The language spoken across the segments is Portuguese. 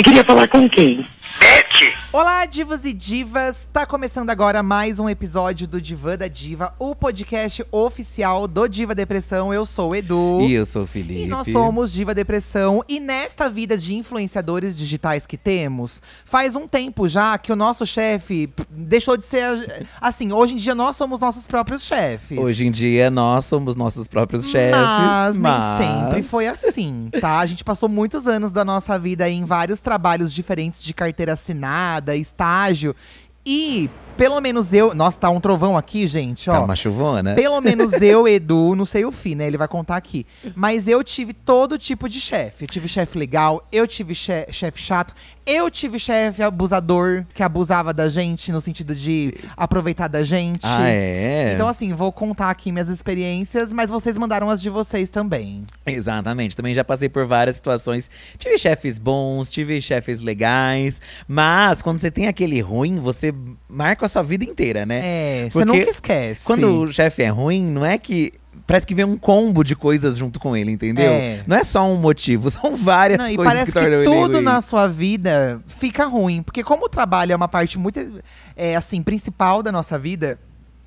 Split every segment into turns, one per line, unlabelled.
Você queria falar com quem?
Olá, divas e divas! Tá começando agora mais um episódio do Divã da Diva, o podcast oficial do Diva Depressão. Eu sou o Edu.
E eu sou o Felipe.
E nós somos Diva Depressão. E nesta vida de influenciadores digitais que temos, faz um tempo já que o nosso chefe deixou de ser. Assim, hoje em dia nós somos nossos próprios chefes.
Hoje em dia nós somos nossos próprios chefes.
Mas,
mas...
nem sempre foi assim, tá? A gente passou muitos anos da nossa vida em vários trabalhos diferentes de carteira assinada, estágio. E, pelo menos eu. Nossa, tá um trovão aqui, gente, ó.
Tá uma chuvona?
Pelo menos eu, Edu, não sei o fim, né? Ele vai contar aqui. Mas eu tive todo tipo de chefe. Eu tive chefe legal, eu tive che- chefe chato, eu tive chefe abusador, que abusava da gente no sentido de aproveitar da gente.
Ah, é?
Então, assim, vou contar aqui minhas experiências, mas vocês mandaram as de vocês também.
Exatamente. Também já passei por várias situações. Tive chefes bons, tive chefes legais. Mas quando você tem aquele ruim, você marca a sua vida inteira, né?
É, você
Porque
nunca esquece.
Quando o chefe é ruim, não é que. Parece que vem um combo de coisas junto com ele, entendeu?
É.
Não é só um motivo, são várias
Não, e
coisas
parece
que
que, tudo na sua vida fica ruim. Porque como o trabalho é uma parte muito, é, assim, principal da nossa vida,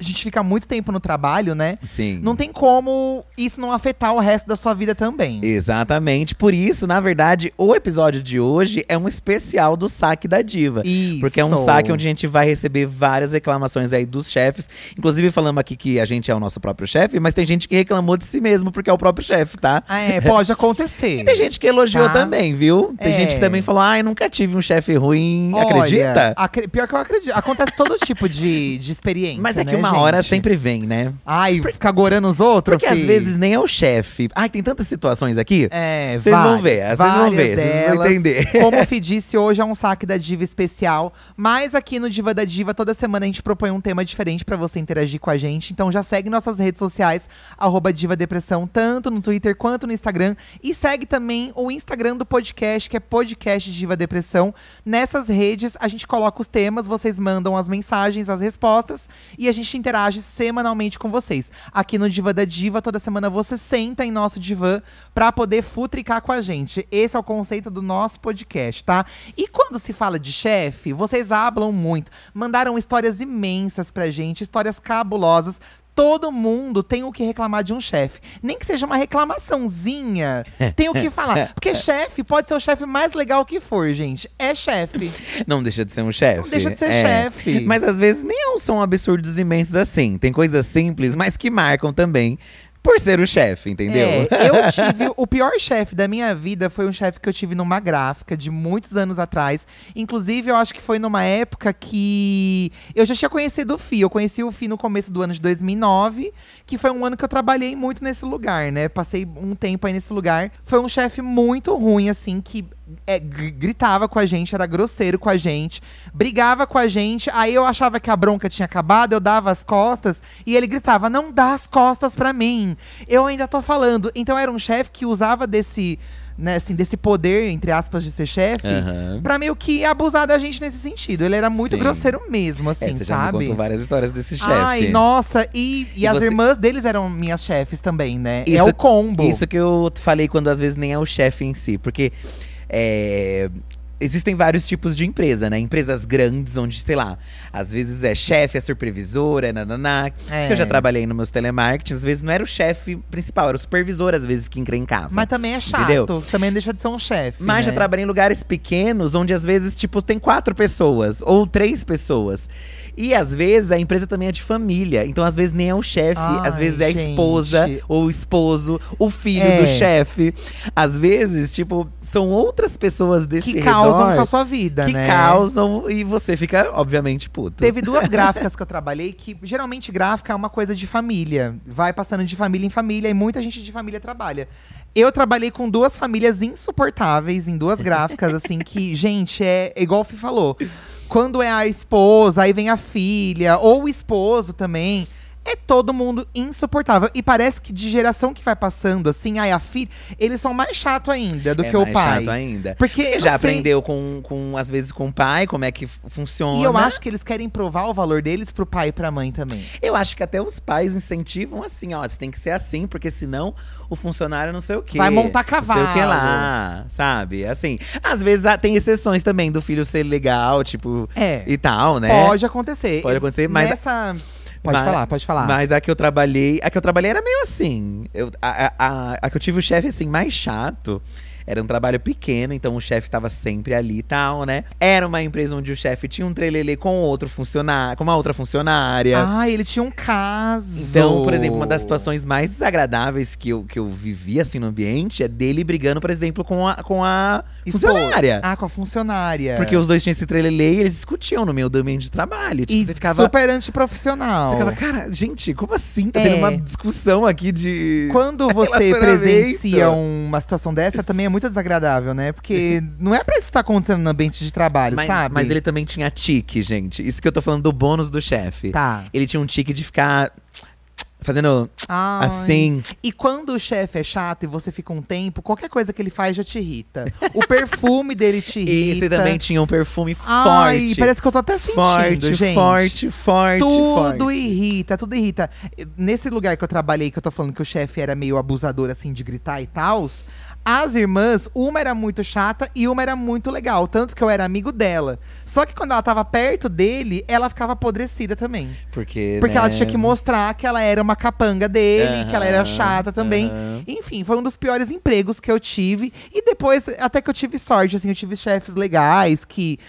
a gente fica muito tempo no trabalho, né?
Sim.
Não tem como isso não afetar o resto da sua vida também.
Exatamente. Por isso, na verdade, o episódio de hoje é um especial do saque da diva.
Isso.
Porque é um saque onde a gente vai receber várias reclamações aí dos chefes. Inclusive, falamos aqui que a gente é o nosso próprio chefe, mas tem gente que reclamou de si mesmo porque é o próprio chefe, tá?
Ah, é, pode acontecer.
E tem gente que elogiou
Tá.
também, viu? Tem
É.
gente que também falou, ai, nunca tive um chefe ruim.
Olha,
Acredita?
acre- pior que eu acredito. Acontece todo tipo de, de experiência.
Mas é que
né,
uma hora
gente?
sempre vem, né?
Ai, ficar gorando os outros.
Porque às
fi.
vezes nem é o chefe. Ai, tem tantas situações aqui.
É,
Vocês vão ver, vocês vão ver, vocês vão entender.
Como o Fi disse, hoje é um saque da Diva especial. Mas aqui no Diva da Diva, toda semana a gente propõe um tema diferente pra você interagir com a gente. Então já segue nossas redes sociais, arroba Diva Depressão, tanto no Twitter quanto no Instagram. E segue também o Instagram do podcast, que é podcast Diva Depressão. Nessas redes, a gente coloca os temas, vocês mandam as mensagens, as respostas, e a gente interage semanalmente com vocês. Aqui no Diva da Diva, toda semana você senta em nosso divã pra poder futricar com a gente. Esse é o conceito do nosso podcast, tá? E quando se fala de chefe, vocês hablam muito. Mandaram histórias imensas pra gente, histórias cabulosas. Todo mundo tem o que reclamar de um chefe. Nem que seja uma reclamaçãozinha, tem o que falar. Porque chefe pode ser o chefe mais legal que for, gente. É chefe.
Não deixa de ser um chefe.
Não deixa de ser
É.
chefe.
Mas às vezes nem são absurdos imensos assim. Tem coisas simples, mas que marcam também por ser o chefe, entendeu?
É, eu tive. O pior chefe da minha vida foi um chefe que eu tive numa gráfica de muitos anos atrás. Inclusive, eu acho que foi numa época que eu já tinha conhecido o Fi. Eu conheci o Fi no começo do ano de 2009, que foi um ano que eu trabalhei muito nesse lugar, né? Passei um tempo aí nesse lugar. Foi um chefe muito ruim, assim, que. É, gr- gritava com a gente, era grosseiro com a gente, brigava com a gente. Aí eu achava que a bronca tinha acabado, eu dava as costas e ele gritava: Não dá as costas pra mim, eu ainda tô falando. Então era um chefe que usava desse, né, assim, desse poder, entre aspas, de ser chefe,
Aham.
pra meio que abusar da gente nesse sentido. Ele era muito
Sim.
grosseiro mesmo,
É,
assim,
você já me
sabe?
contou várias histórias desse chefe.
Ai, nossa, e, e,
E
as
você-
irmãs deles eram minhas chefes também, né? é
Isso-
o combo.
Isso que eu falei quando às vezes nem é o chefe em si. Porque é, existem vários tipos de empresa, né? Empresas grandes, onde, sei lá, às vezes é chefe, é supervisor, é nananá.
É.
Que eu já trabalhei nos meus telemarketing, às vezes não era o chefe principal, era o supervisor, às vezes, que encrencava.
Mas também é chato,
Entendeu?
também deixa de ser um chefe.
Mas já
né?
trabalhei em lugares pequenos, onde às vezes, tipo, tem quatro pessoas ou três pessoas. E às vezes a empresa também é de família. Então, às vezes, nem é o chefe, às vezes é a
gente.
esposa ou o esposo, o filho
É.
do chefe. Às vezes, tipo, são outras pessoas desse
que causam
redor
com a sua vida,
que
né?
causam e você fica, obviamente, puto.
Teve duas gráficas que eu trabalhei que geralmente gráfica é uma coisa de família. Vai passando de família em família e muita gente de família trabalha. Eu trabalhei com duas famílias insuportáveis em duas gráficas, assim, que, gente, é igual o Fih falou. Quando é a esposa, aí vem a filha, ou o esposo também. É todo mundo insuportável. E parece que de geração que vai passando, assim, ai, a filha, eles são mais chato ainda do
é
que o
mais
pai.
chato ainda.
Porque
Porque já
sei-
aprendeu com, com, às vezes, com o pai, como é que funciona.
E eu acho que eles querem provar o valor deles pro pai e pra mãe também.
Eu acho que até os pais incentivam assim, ó, você tem que ser assim, porque senão o funcionário não sei o quê.
Vai montar
Não sei o que
cavalo.
lá, sabe? Assim, às vezes ah, tem exceções também do filho ser legal, tipo,
É.
e tal, né?
Pode acontecer.
Pode acontecer, mas-
Nessa... Pode
Mas-
falar, pode falar.
Mas a que eu trabalhei, a que eu trabalhei era meio assim. Eu, a, a, a, a que eu tive o chefe assim mais chato. Era um trabalho pequeno, então o chefe tava sempre ali e tal, né? Era uma empresa onde o chefe tinha um trelelê com outro funcionário, com uma outra funcionária.
Ah, ele tinha um caso.
Então, por exemplo, uma das situações mais desagradáveis que eu, que eu vivi assim no ambiente é dele brigando, por exemplo, com a, com a funcionária.
Ah, com a funcionária.
Porque os dois tinham esse trelelê e eles discutiam no meio do ambiente de trabalho. Tipo,
E
você ficava.
super antiprofissional.
Você ficava, cara, gente, como assim? Tá
É.
tendo uma discussão aqui de.
Quando você presencia uma situação dessa, também é muito desagradável, né? Porque não é pra isso estar acontecendo no ambiente de trabalho,
Mas,
sabe?
mas ele também tinha tique, gente. Isso que eu tô falando do bônus do chefe.
Tá.
Ele tinha um tique de ficar fazendo
Ai.
assim.
E quando o chefe é chato e você fica um tempo, qualquer coisa que ele faz já te irrita. O perfume dele te irrita.
esse também tinha um perfume
Ai,
forte.
parece que eu tô até sentindo,
forte,
gente.
forte, forte,
Tudo
forte.
irrita, tudo irrita. Nesse lugar que eu trabalhei, que eu tô falando que o chefe era meio abusador, assim, de gritar e tal, as irmãs, uma era muito chata e uma era muito legal. Tanto que eu era amigo dela. Só que quando ela tava perto dele, ela ficava apodrecida também.
Porque,
Porque
né?
ela tinha que mostrar que ela era uma capanga dele, que ela era chata também.
aham.
Enfim, foi um dos piores empregos que eu tive. E depois, até que eu tive sorte, assim, eu tive chefes legais que.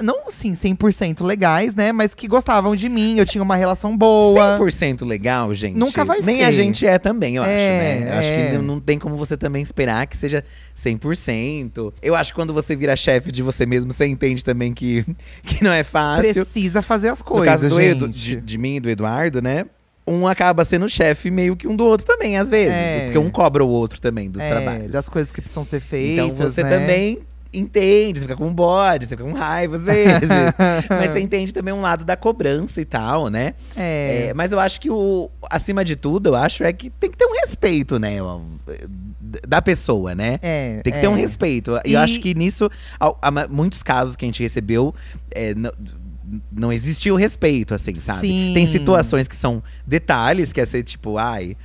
Não, assim, 100% legais, né? Mas que gostavam de mim, eu tinha uma relação boa.
100% legal, gente.
Nunca vai
Nem
ser.
a gente é também, eu
É,
acho, né? Eu Acho
é.
que não- não tem como você também esperar que seja 100%. Eu acho que quando você vira chefe de você mesmo, você entende também que, que não é fácil.
Precisa fazer as
no
coisas,
caso do. Edu, de, de mim e do Eduardo, né? Um acaba sendo chefe meio que um do outro também, às vezes.
É.
Porque um cobra o outro também dos
É,
trabalhos.
das coisas que precisam ser feitas,
Então você
né?
também entende, você fica com bode, você fica com raiva às vezes. mas você entende também um lado da cobrança e tal, né?
É.
É, mas eu acho que o acima de tudo, eu acho é que tem que ter um respeito, né? Da pessoa, né?
É,
Tem que
é.
ter um respeito. E eu acho que nisso, há muitos casos que a gente recebeu, é, não, não existia o respeito, assim, sabe?
Sim.
Tem situações que são detalhes, que é ser tipo, ai.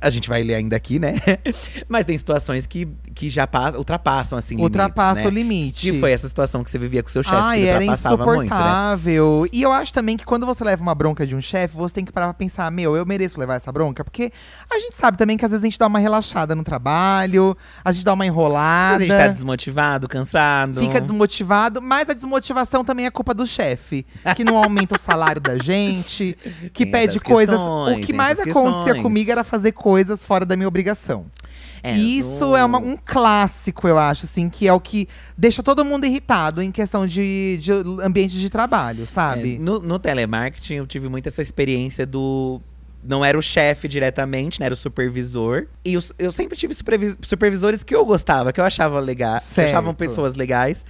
A gente vai ler ainda aqui, né? Mas tem situações que, que já passam, ultrapassam, assim,
Ultrapassa
limites,
o
né?
limite.
Que foi essa situação que você vivia com o seu chefe,
Ai,
que
era
ultrapassava muito, né?
insuportável. E eu acho também que quando você leva uma bronca de um chefe, você tem que parar pra pensar, meu, eu mereço levar essa bronca? Porque a gente sabe também que às vezes a gente dá uma relaxada no trabalho, a gente dá uma
Às
enrolada.
vezes a gente tá desmotivado, cansado.
Fica desmotivado, mas a desmotivação também é culpa do chefe, que não aumenta o salário da gente, que
Tem
pede coisas.
questões,
O que mais acontecia
questões.
comigo era fazer coisas fora da minha obrigação.
É,
E isso
no-
é uma- um clássico, eu acho, assim, que é o que deixa todo mundo irritado em questão de, de ambiente de trabalho, sabe?
É, no, no telemarketing, eu tive muito essa experiência do. Não era o chefe diretamente, né? Era o supervisor. E os- eu sempre tive supervis- supervisores que eu gostava, que eu achava legal, que achavam pessoas legais.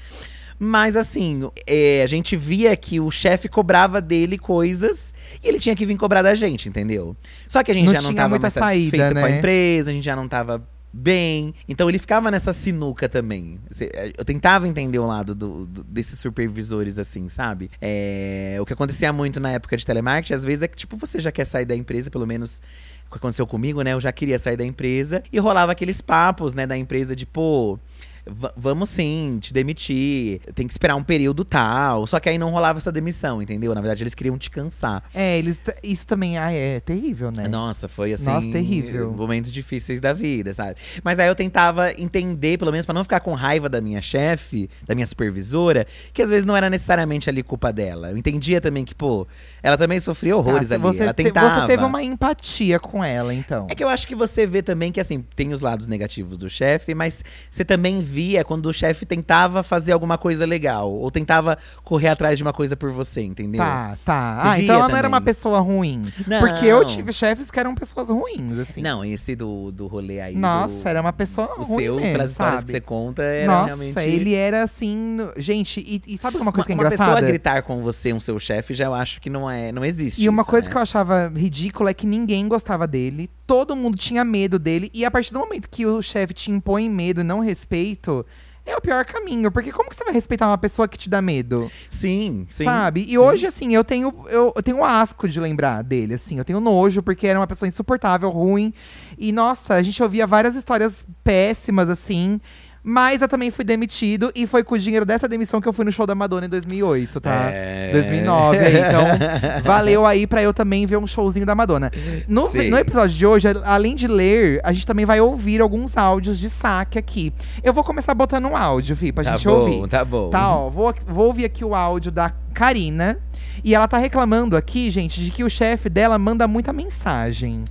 Mas assim, é, a gente via que o chefe cobrava dele coisas e ele tinha que vir cobrar da gente, entendeu? Só que a gente
Não
já não tava
muita
mais
saída,
satisfeito com a
né?
empresa, a gente já não tava bem. Então ele ficava nessa sinuca também. É, Eu tentava entender o lado do- do- desses supervisores, assim, sabe? É, o que acontecia muito na época de telemarketing, às vezes, é que, tipo, você já quer sair da empresa, pelo menos o que aconteceu comigo, né? Eu já queria sair da empresa e rolava aqueles papos, né, da empresa de, pô. Va- Vamos sim, te demitir. Tem que esperar um período tal. Só que aí não rolava essa demissão, entendeu? Na verdade, eles queriam te cansar.
É, eles. Isso também ai, é terrível, né?
Nossa, foi assim.
Nossa, terrível.
Momentos difíceis da vida, sabe? Mas aí eu tentava entender, pelo menos pra não ficar com raiva da minha chefe, da minha supervisora, que às vezes não era necessariamente ali culpa dela. Eu entendia também que, pô, ela também sofria horrores
Ah,
ali.
você,
ela
te-
tentava.
você teve uma empatia com ela, então.
É que eu acho que você vê também que, assim, tem os lados negativos do chefe, mas você também via quando o chefe tentava fazer alguma coisa legal. Ou tentava correr atrás de uma coisa por você, entendeu?
Tá, tá.
Você
ah, então ela não era uma pessoa ruim.
Não.
Porque eu tive chefes que eram pessoas ruins, assim.
Não, esse do, do rolê aí.
Nossa,
do,
era uma pessoa
o
ruim
seu,
mesmo,
pelas histórias
sabe?
que você conta, era
Nossa,
realmente.
ele era assim. Gente, e, e sabe uma coisa
uma,
que é
uma pessoa
engraçada?
gritar com você, um seu chefe, já eu acho que não é, não existe.
E uma
isso,
coisa
né?
que eu achava ridícula é que ninguém gostava dele, todo mundo tinha medo dele, e a partir do momento que o chefe te impõe medo e não respeito, é o pior caminho. Porque como que você vai respeitar uma pessoa que te dá medo?
Sim, sim.
sabe? E
sim.
hoje, assim, eu tenho, eu, eu tenho asco de lembrar dele, assim. Eu tenho nojo, porque era uma pessoa insuportável, ruim. E, nossa, a gente ouvia várias histórias péssimas, assim. Mas eu também fui demitido e foi com o dinheiro dessa demissão que eu fui no show da Madonna em 2008, tá?
É.
2009 aí. Então, valeu aí pra eu também ver um showzinho da Madonna. No, no episódio de hoje, além de ler, a gente também vai ouvir alguns áudios de saque aqui. Eu vou começar botando um áudio, Vi, pra
Tá
gente
bom,
ouvir.
tá bom.
Tá, ó, vou, vou ouvir aqui o áudio da Karina. E ela tá reclamando aqui, gente, de que o chefe dela manda muita mensagem.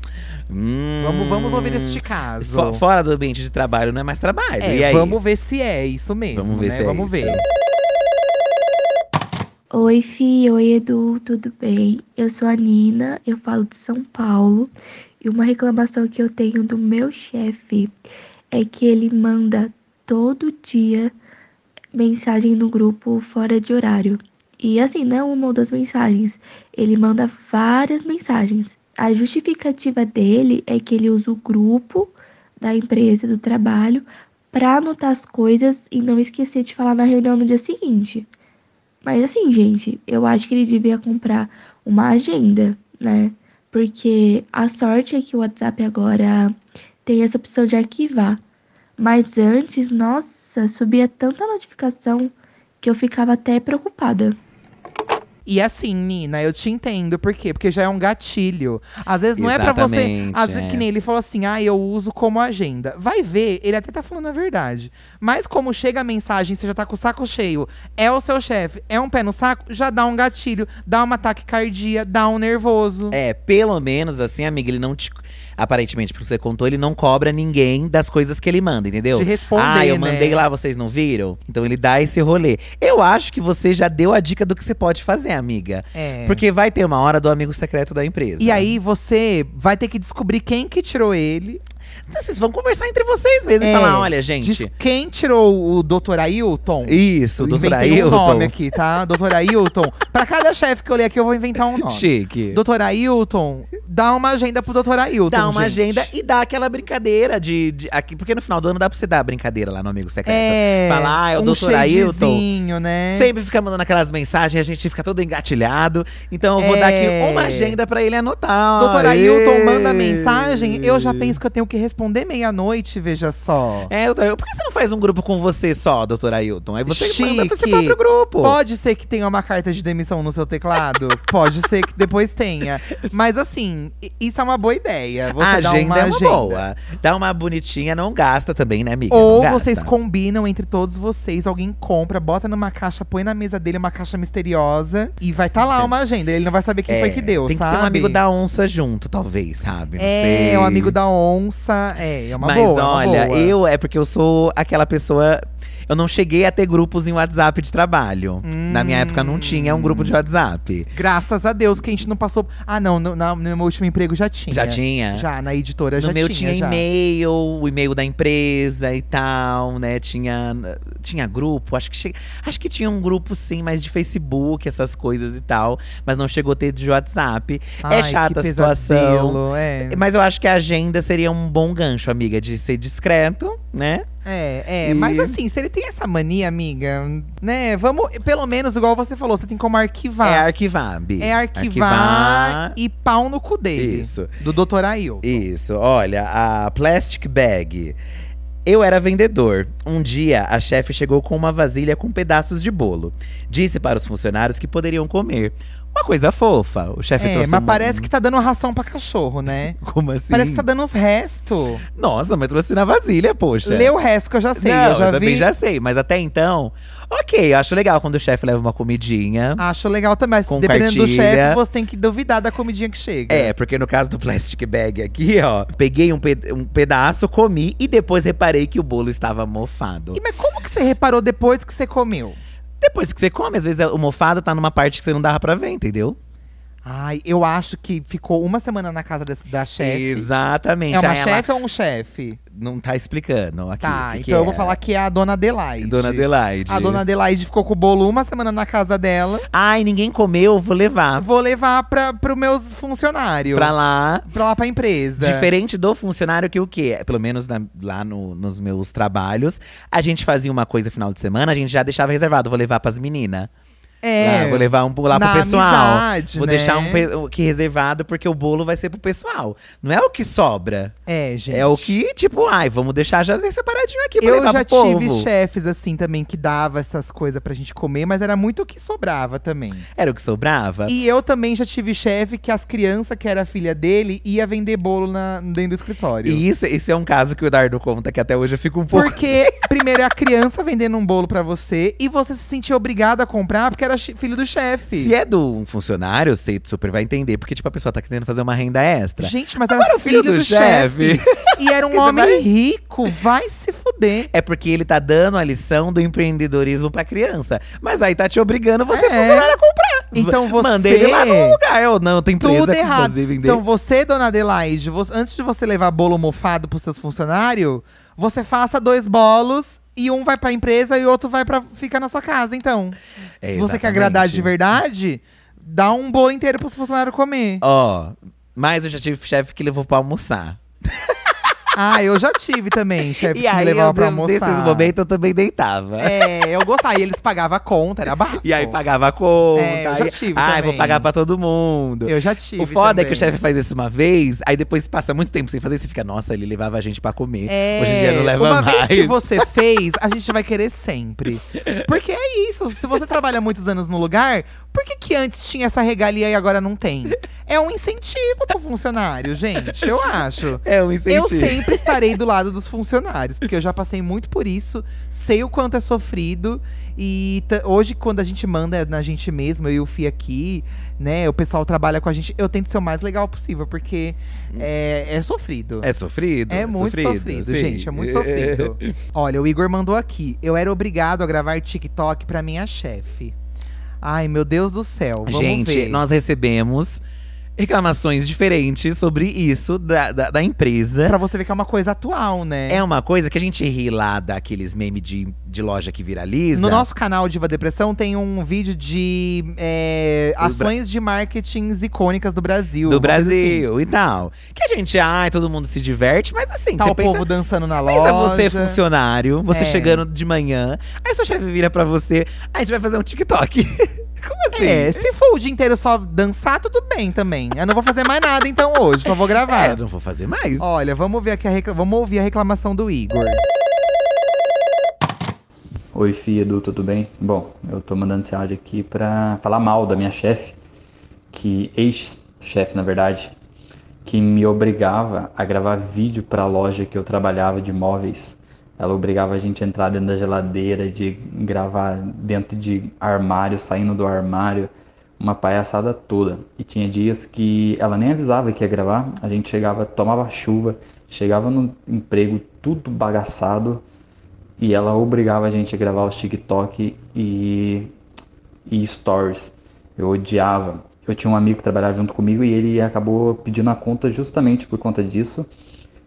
Hum.
Vamos, vamos ouvir este caso.
Fo- Fora do ambiente de trabalho não é mais trabalho.
É,
e aí?
vamos ver se é isso mesmo,
Vamos ver
né?
se é
vamos
isso.
ver.
Oi, Fi. Oi, Edu. Tudo bem? Eu sou a Nina, eu falo de São Paulo. E uma reclamação que eu tenho do meu chefe é que ele manda todo dia mensagem no grupo fora de horário. E assim, não uma ou duas mensagens. Ele manda várias mensagens. A justificativa dele é que ele usa o grupo da empresa, do trabalho, para anotar as coisas e não esquecer de falar na reunião no dia seguinte. Mas assim, gente, eu acho que ele devia comprar uma agenda, né? Porque a sorte é que o WhatsApp agora tem essa opção de arquivar. Mas antes, nossa, subia tanta notificação que eu ficava até preocupada.
E assim, Nina, eu te entendo. Por quê? Porque já é um gatilho. Às vezes não é pra você.
Exatamente,
Às
é.
que nem ele falou assim, ah, eu uso como agenda. Vai ver, ele até tá falando a verdade. Mas como chega a mensagem, você já tá com o saco cheio, é o seu chefe, é um pé no saco, já dá um gatilho, dá uma taquicardia, dá um nervoso.
É, pelo menos assim, amiga, ele não te. Aparentemente, porque você contou, ele não cobra ninguém das coisas que ele manda, entendeu?
De responder,
Ah, eu
né?
mandei lá, vocês não viram? Então ele dá esse rolê. Eu acho que você já deu a dica do que você pode fazer, amiga.
É.
Porque vai ter uma hora do amigo secreto da empresa.
E aí você vai ter que descobrir quem que tirou ele.
Então, vocês vão conversar entre vocês mesmo
É,
e falar: olha, gente.
Diz quem tirou o Dr. Ailton.
Isso, doutor
Inventei
Ailton.
um nome aqui, tá? Dr. Ailton. pra cada chefe que eu ler aqui, eu vou inventar um nome.
Chique.
Doutor Ailton, dá uma agenda pro Dr. Ailton.
Dá uma
gente.
agenda e dá aquela brincadeira de, de- aqui, porque no final do ano dá pra você dar a brincadeira lá no amigo secreto.
É.
Falar, ah, é o
um
doutor Ailton.
né?
Sempre fica mandando aquelas mensagens, a gente fica todo engatilhado. Então eu vou
É.
dar aqui uma agenda pra ele anotar.
Doutor
Ê!
Ailton manda mensagem, eu já penso que eu tenho que responder meia-noite, veja só.
É, doutor Ailton, por que você não faz um grupo com você só, doutor Ailton? Aí você manda pro seu
Chique.
próprio grupo.
Pode ser que tenha uma carta de demissão no seu teclado? Pode ser que depois tenha. Mas assim, isso é uma boa ideia. Você
a
dá
agenda
uma
é uma
agenda.
boa. Dá uma bonitinha, não gasta também, né, amiga?
Ou vocês combinam entre todos vocês, alguém compra, bota numa caixa, põe na mesa dele uma caixa misteriosa e vai tá lá uma agenda. Ele não vai saber quem
É,
foi que deu,
Tem
sabe?
que ter um amigo da onça junto, talvez, sabe? Não
É,
sei.
um amigo da onça. É, é uma
Mas
boa. é uma
olha,
boa.
eu é porque eu sou aquela pessoa. Eu não cheguei a ter grupos em WhatsApp de trabalho. Na minha época não tinha um grupo de WhatsApp.
Graças a Deus que a gente não passou. Ah, não, no, no meu último emprego já tinha.
Já tinha?
Já, na editora
No
já
meu
tinha.
tinha
já.
e-mail, o e-mail da empresa e tal, né? Tinha, tinha grupo, acho que, che... acho que tinha um grupo sim, mas de Facebook, essas coisas e tal. Mas não chegou a ter de WhatsApp.
Ai,
é chata a situação.
É.
Mas eu acho que a agenda seria um bom gancho, amiga, de ser discreto, né?
É, é,
E-
mas assim, se ele tem essa mania, amiga, né? Vamos, pelo menos, igual você falou, você tem como arquivar.
É arquivar, Bi.
É arquivar, e pau no cu dele.
Isso.
Do Dr. Ailton.
Isso, olha, a Plastic Bag. Eu era vendedor. Um dia, a chefe chegou com uma vasilha com pedaços de bolo. Disse para os funcionários que poderiam comer. Uma coisa fofa. O chefe
É,
trouxe
mas
um-
parece que tá dando ração pra cachorro, né?
Como assim?
Parece que tá dando uns restos.
Nossa, mas trouxe na vasilha, poxa.
Lê o resto que eu já sei.
Não,
eu já
também
vi.
já sei. Mas até então, ok, eu acho legal quando o chefe leva uma comidinha.
Acho legal também. Mas dependendo do
cartilha.
chefe, você tem que duvidar da comidinha que chega.
É, porque no caso do plastic bag aqui, ó, peguei um, pe- um pedaço, comi e depois reparei que o bolo estava mofado.
E, mas como que você reparou depois que você comeu?
Depois que você come, às vezes o mofado tá numa parte que você não dava pra ver, entendeu?
Ai, eu acho que ficou uma semana na casa desse- da chefe.
Exatamente.
É uma
Aí ela
chefe ou um chefe?
Não tá explicando aqui.
Tá,
que que
então eu vou
é.
falar que é a dona Adelaide.
Dona Adelaide.
A dona Adelaide ficou com o bolo uma semana na casa dela.
Ai, ninguém comeu, vou levar.
Vou levar pra, pros meus funcionários.
Pra lá.
Pra lá pra empresa.
Diferente do funcionário que o quê? Pelo menos na- lá no- nos meus trabalhos, a gente fazia uma coisa final de semana, a gente já deixava reservado. Vou levar pras meninas.
É.
Lá, vou levar um lá pro pessoal.
amizade,
vou
né?
deixar um pe- o que reservado, porque o bolo vai ser pro pessoal. Não é o que sobra.
É, gente.
É o que, tipo, ai, vamos deixar já separadinho aqui pra
Eu já tive
povo.
chefes assim também que dava essas coisas pra gente comer, mas era muito o que sobrava também.
Era o que sobrava?
E eu também já tive chefe que as crianças, que era filha dele, ia vender bolo na, dentro do escritório.
E isso, esse é um caso que o Dardo conta, que até hoje eu fico um pouco.
Porque, primeiro, é a criança vendendo um bolo pra você e você se sentia obrigado a comprar porque era chi- filho do chefe.
Se é do um funcionário, você super vai entender, porque, tipo, a pessoa tá querendo fazer uma renda extra.
Gente, mas
Agora
era
o filho do
chefe. E era um homem
vai-
rico, vai se fuder.
É porque ele tá dando a lição do empreendedorismo pra criança. Mas aí tá te obrigando você,
É.
funcionário, a comprar.
Então você-
Manda ele lá no lugar. Ou não, tem empresa
Tudo
que
errado. Então você, dona Adelaide, você- antes de você levar bolo mofado pros seus funcionários, você faça dois bolos e um vai pra empresa e o outro vai para ficar na sua casa, então.
É,
Se você quer agradar de verdade, dá um bolo inteiro pros funcionários comer.
Ó, mas eu já tive chefe que levou pra almoçar.
Ah, eu já tive também, chefe que me
aí,
levava
eu,
pra almoçar.
nesses momentos, eu também deitava.
É, eu gostava. E eles pagavam a conta, era barato.
E aí pagava a conta.
É, eu já tive
Ai,
também.
vou pagar pra todo mundo.
Eu já tive
O foda é que o
também.
chefe faz isso uma vez, aí depois passa muito tempo sem fazer, você fica, nossa, ele levava a gente pra comer.
É,
Hoje em dia não leva
uma
mais.
vez que você fez, a gente vai querer sempre. Porque é isso, se você trabalha muitos anos no lugar, por que, que antes tinha essa regalia e agora não tem? É um incentivo pro funcionário, gente, eu acho.
É um incentivo.
Eu sempre estarei do lado dos funcionários, porque eu já passei muito por isso, sei o quanto é sofrido. E hoje, quando a gente manda na gente mesmo, eu e o Fih aqui, né, o pessoal trabalha com a gente, eu tento ser o mais legal possível, porque é, é sofrido.
É sofrido?
É muito sofrido,
sim.
gente. É muito sofrido. Olha, o Igor mandou aqui. Eu era obrigado a gravar TikTok pra minha chefe. Ai, meu Deus do céu. Vamos
Gente,
ver.
nós recebemos reclamações diferentes sobre isso da, da, da empresa.
Pra você ver que é uma coisa atual, né?
É uma coisa que a gente ri lá daqueles memes de, de loja que viraliza.
No nosso canal Diva Depressão tem um vídeo de é, ações de marketing icônicas do Brasil.
do
assim.
Brasil e tal. Que a gente, ai, todo mundo se diverte, mas assim,
Tá o
pensa,
povo dançando na
pensa
loja.
você funcionário, você
É.
chegando de manhã, aí seu chefe vira pra você, a gente vai fazer um TikTok. Como assim?
É, se for o dia inteiro só dançar, tudo bem também. Eu não vou fazer mais nada então hoje, só vou gravar.
É, não vou fazer mais.
Olha, vamos ver aqui a recla- vamos ouvir a reclamação do Igor.
Oi, Fia, Edu, tudo bem? Bom, eu tô mandando esse áudio aqui pra falar mal da minha chefe, que ex-chefe, na verdade, que me obrigava a gravar vídeo pra loja que eu trabalhava de móveis. Ela obrigava a gente a entrar dentro da geladeira, de gravar dentro de armário, saindo do armário, uma palhaçada toda. E tinha dias que ela nem avisava que ia gravar, a gente chegava, tomava chuva, chegava no emprego tudo bagaçado, e ela obrigava a gente a gravar os TikTok e, e stories. Eu odiava. Eu tinha um amigo que trabalhava junto comigo e ele acabou pedindo a conta justamente por conta disso.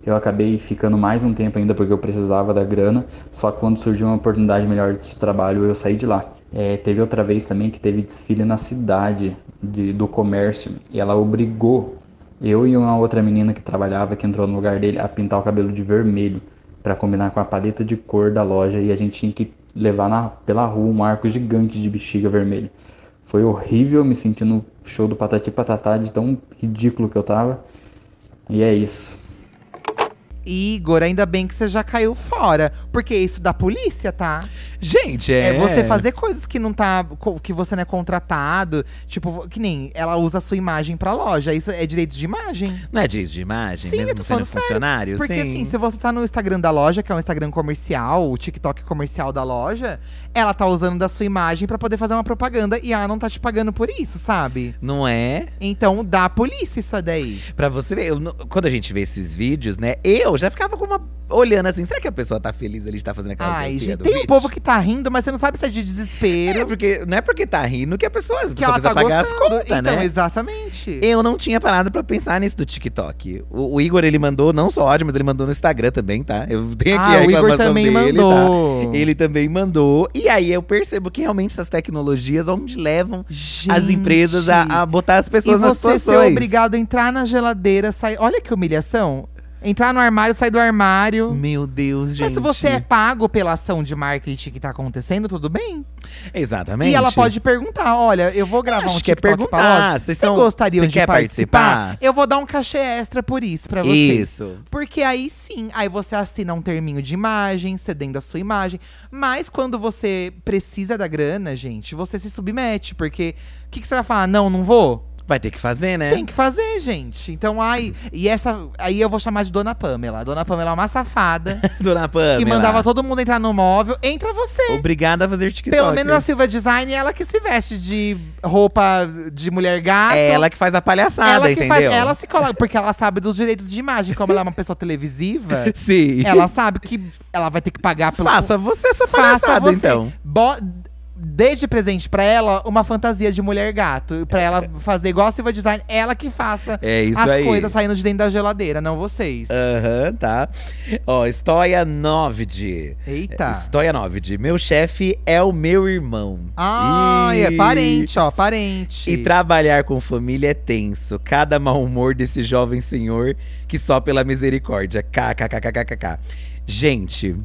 Eu acabei ficando mais um tempo ainda porque eu precisava da grana. Só que quando surgiu uma oportunidade melhor de trabalho, eu saí de lá. É, teve outra vez também que teve desfile na cidade de, do comércio e ela obrigou eu e uma outra menina que trabalhava, que entrou no lugar dele, a pintar o cabelo de vermelho para combinar com a paleta de cor da loja e a gente tinha que levar na, pela rua um arco gigante de bexiga vermelha. Foi horrível me sentir no show do Patati Patatá de tão ridículo que eu tava. E é isso.
Igor, ainda bem que você já caiu fora. Porque isso da polícia, tá?
Gente, é.
É você fazer coisas que não tá. que você não é contratado. Tipo, que nem ela usa a sua imagem pra loja. Isso é direito de imagem.
Não é direito de imagem,
Sim, eu
mesmo
tô
sendo
sério,
funcionário?
Porque
Sim.
assim, se você tá no Instagram da loja, que é um Instagram comercial, o TikTok comercial da loja, ela tá usando da sua imagem pra poder fazer uma propaganda e ela não tá te pagando por isso, sabe?
Não é?
Então dá a polícia isso daí.
Pra você ver, eu quando a gente vê esses vídeos, né? Eu já ficava com uma. olhando assim, será que a pessoa tá feliz ali de estar fazendo aquela
Ai, gente, tem um povo que tá rindo, mas você não sabe se é de
É,
desespero.
porque, não é porque tá rindo que a pessoa,
que ela
precisa
tá
pagar as
gostando.
contas,
então,
né?
exatamente.
Eu não tinha parado pra pensar nisso do TikTok. O, o Igor, ele mandou não só áudio, mas ele mandou no Instagram também, tá? Eu tenho aqui
Ah,
a reclamação
também
dele,
mandou.
tá? Ele também mandou. E aí eu percebo que realmente essas tecnologias, onde levam as
Gente.
empresas a, a botar as
E
pessoas nas
você ser
situações.
obrigado a entrar na geladeira, sair. Olha que humilhação. Entrar no armário, sair do armário.
Meu Deus, gente.
Mas se você é pago pela ação de marketing que tá acontecendo, tudo bem.
Exatamente.
E ela pode perguntar: olha, eu vou gravar
Acho
um
que é
TikTok pra
perguntar, vocês
Você
são-
gostariam de participar?
participar?
Eu vou dar um cachê extra por isso pra você.
Isso.
Porque aí sim, aí você assina um terminho de imagem, cedendo a sua imagem. Mas quando você precisa da grana, gente, você se submete. Porque o que, que você vai falar? Não, não vou?
Vai ter que fazer, né?
Tem que fazer, gente. Então, ai. E essa. Aí eu vou chamar de Dona Pamela. Dona Pamela é uma safada
Dona Pamela.
que mandava todo mundo entrar no móvel. Entra você.
Obrigada a fazer TikTok.
Pelo menos a Silva Design, ela que se veste de roupa de mulher gato.
É ela que faz a palhaçada,
ela que
entendeu?
faz, ela se coloca, porque ela sabe dos direitos de imagem, como ela é uma pessoa televisiva,
Sim.
ela sabe que ela vai ter que pagar pelo
Faça você essa
faça
palhaçada,
você.
então.
Bo- Desde presente pra ela uma fantasia de mulher gato, Pra ela fazer igual a Silva Design, ela que faça
É
as
aí.
coisas saindo de dentro da geladeira, não vocês.
Aham, tá. Ó, história 9 de.
Eita.
História 9 de. Meu chefe é o meu irmão.
Ai, é
Ih.
parente, ó, parente.
E trabalhar com família é tenso. Cada mau humor desse jovem senhor que só pela misericórdia. KKKKKK. Gente,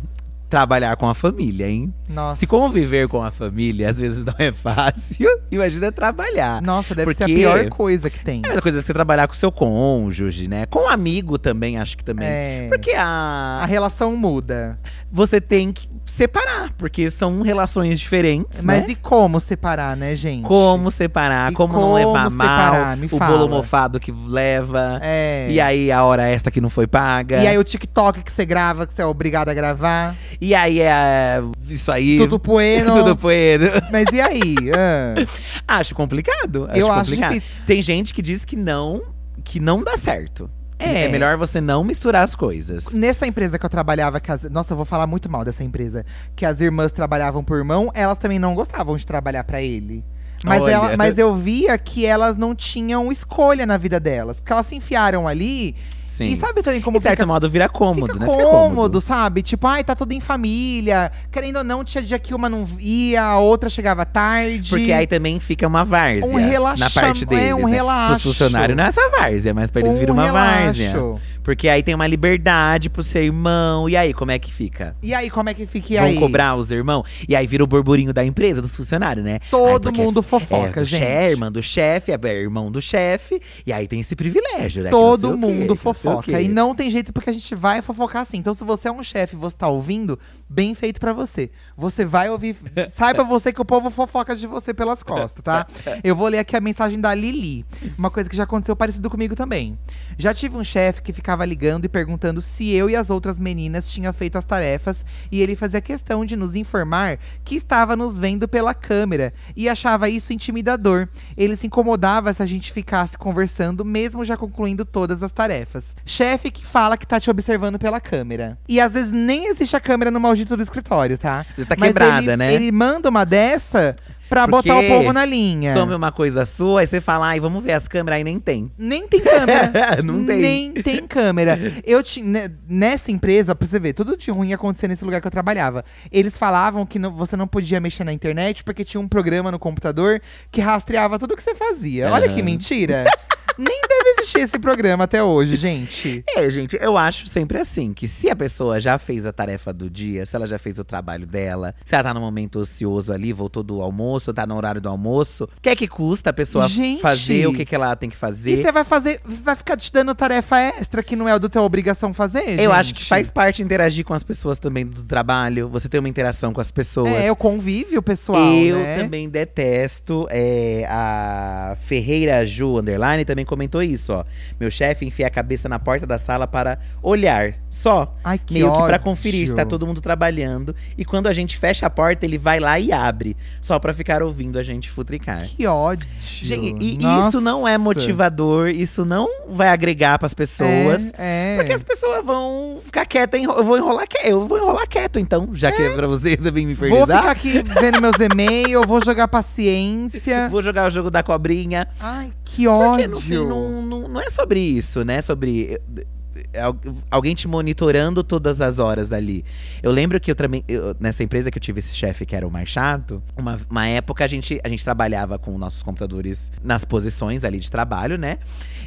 trabalhar com a família, hein?
Nossa.
Se conviver com a família às vezes não é fácil, imagina trabalhar.
Nossa, deve ser a
Porque-
pior coisa que tem.
É a mesma coisa que você trabalhar com seu cônjuge, né? Com um amigo também, acho que também.
É.
Porque
A
a,
relação muda.
você tem que separar, porque são relações diferentes,
Mas
né?
e como separar, né, gente?
Como separar,
E
como, não
como
levar
separar?
mal,
Me
o
fala.
bolo mofado que leva.
É.
E aí a hora esta que não foi paga.
E aí o TikTok que você grava, que você é obrigado a gravar.
E aí é isso aí.
Tudo bueno.
Tudo poeiro.
Mas e aí? Ah.
Acho complicado.
Eu acho
complicado.
difícil.
Tem gente que diz que não, que não dá certo.
É.
é melhor você não misturar as coisas.
Nessa empresa que eu trabalhava, que as- nossa, eu vou falar muito mal dessa empresa. Que as irmãs trabalhavam por mão, elas também não gostavam de trabalhar pra ele. Mas, ela- mas eu via que elas não tinham escolha na vida delas. Porque elas se enfiaram ali.
Sim.
E sabe também como
de certo
fica
modo vira cômodo, né? Fica
cômodo, sabe? Tipo, ai, tá tudo em família. Querendo ou não, tinha dia que uma não ia, a outra chegava tarde.
Porque aí também fica uma várzea
Um relaxa-
na parte
é,
deles,
um
né?
relaxo.
Os funcionários não é essa várzea, mas pra eles
Um
vira uma
relaxo.
várzea. Porque aí tem uma liberdade pro seu irmão. E aí, como é que fica?
E aí, como é que fica e
Vão
aí?
cobrar os irmãos? E aí vira o burburinho da empresa, dos funcionários, né?
Todo
Ai,
mundo
é-
fofoca,
é do
gente.
che- é irmã do chefe, é irmão do chefe. E aí tem esse privilégio, né?
Todo
quê,
mundo
o
fofoca.
quê.
E não tem jeito porque a gente vai fofocar assim. Então, se você é um chefe e você tá ouvindo, bem feito pra você. Você vai ouvir. Saiba você que o povo fofoca de você pelas costas, tá? Eu vou ler aqui a mensagem da Lili. Uma coisa que já aconteceu parecido comigo também. Já tive um chefe que ficava ligando e perguntando se eu e as outras meninas tinham feito as tarefas. E ele fazia questão de nos informar que estava nos vendo pela câmera. E achava isso intimidador. Ele se incomodava se a gente ficasse conversando, mesmo já concluindo todas as tarefas. Chefe que fala que tá te observando pela câmera. E às vezes nem existe a câmera no maldito do escritório, tá?
Você tá
Mas
quebrada,
ele-
né?
Ele manda uma dessa pra
Porque
botar o povo na linha.
Some uma coisa sua, aí você fala, ai, vamos ver as câmeras, aí nem tem.
Nem tem câmera.
Não tem.
Nem tem câmera. Eu ne- nessa empresa, pra você ver, tudo de ruim ia acontecer nesse lugar que eu trabalhava. Eles falavam que não- você não podia mexer na internet porque tinha um programa no computador que rastreava tudo que você fazia. Olha
Aham.
que mentira. Nem deve assistir esse programa até hoje, gente.
É, gente, eu acho sempre assim, que se a pessoa já fez a tarefa do dia, se ela já fez o trabalho dela, se ela tá no momento ocioso ali, voltou do almoço, tá no horário do almoço, o que é que custa a pessoa
Gente!
fazer o que, que ela tem que fazer?
E você vai fazer, vai ficar te dando tarefa extra que não é do teu obrigação fazer,
Eu acho que faz parte interagir com as pessoas também do trabalho, você ter uma interação com as pessoas.
É, o convívio pessoal,
Eu
né?
também detesto. é, a Ferreira Ju Underline também comentou isso, ó. Meu chefe enfia a cabeça na porta da sala para olhar, só.
Ai, que
meio que pra
ódio.
conferir se tá todo mundo trabalhando. E quando a gente fecha a porta, ele vai lá e abre. Só pra ficar ouvindo a gente futricar.
Que ódio.
Gente, e
Nossa.
isso não é motivador, isso não vai agregar pras pessoas.
É, é.
Porque as pessoas vão ficar quietas, eu vou enrolar quieto, eu vou enrolar quieto então, já que é pra você também me
Vou
infernizar.
ficar aqui vendo meus e-mails, vou jogar paciência.
Vou jogar o jogo da cobrinha.
Ai, que
Porque
ódio.
no fim não, não, não é sobre isso, né? Sobre eh, eh, al- alguém te monitorando todas as horas ali. Eu lembro que eu também, nessa empresa que eu tive esse chefe que era o mais chato, uma, uma época a gente, a gente trabalhava com nossos computadores nas posições ali de trabalho, né?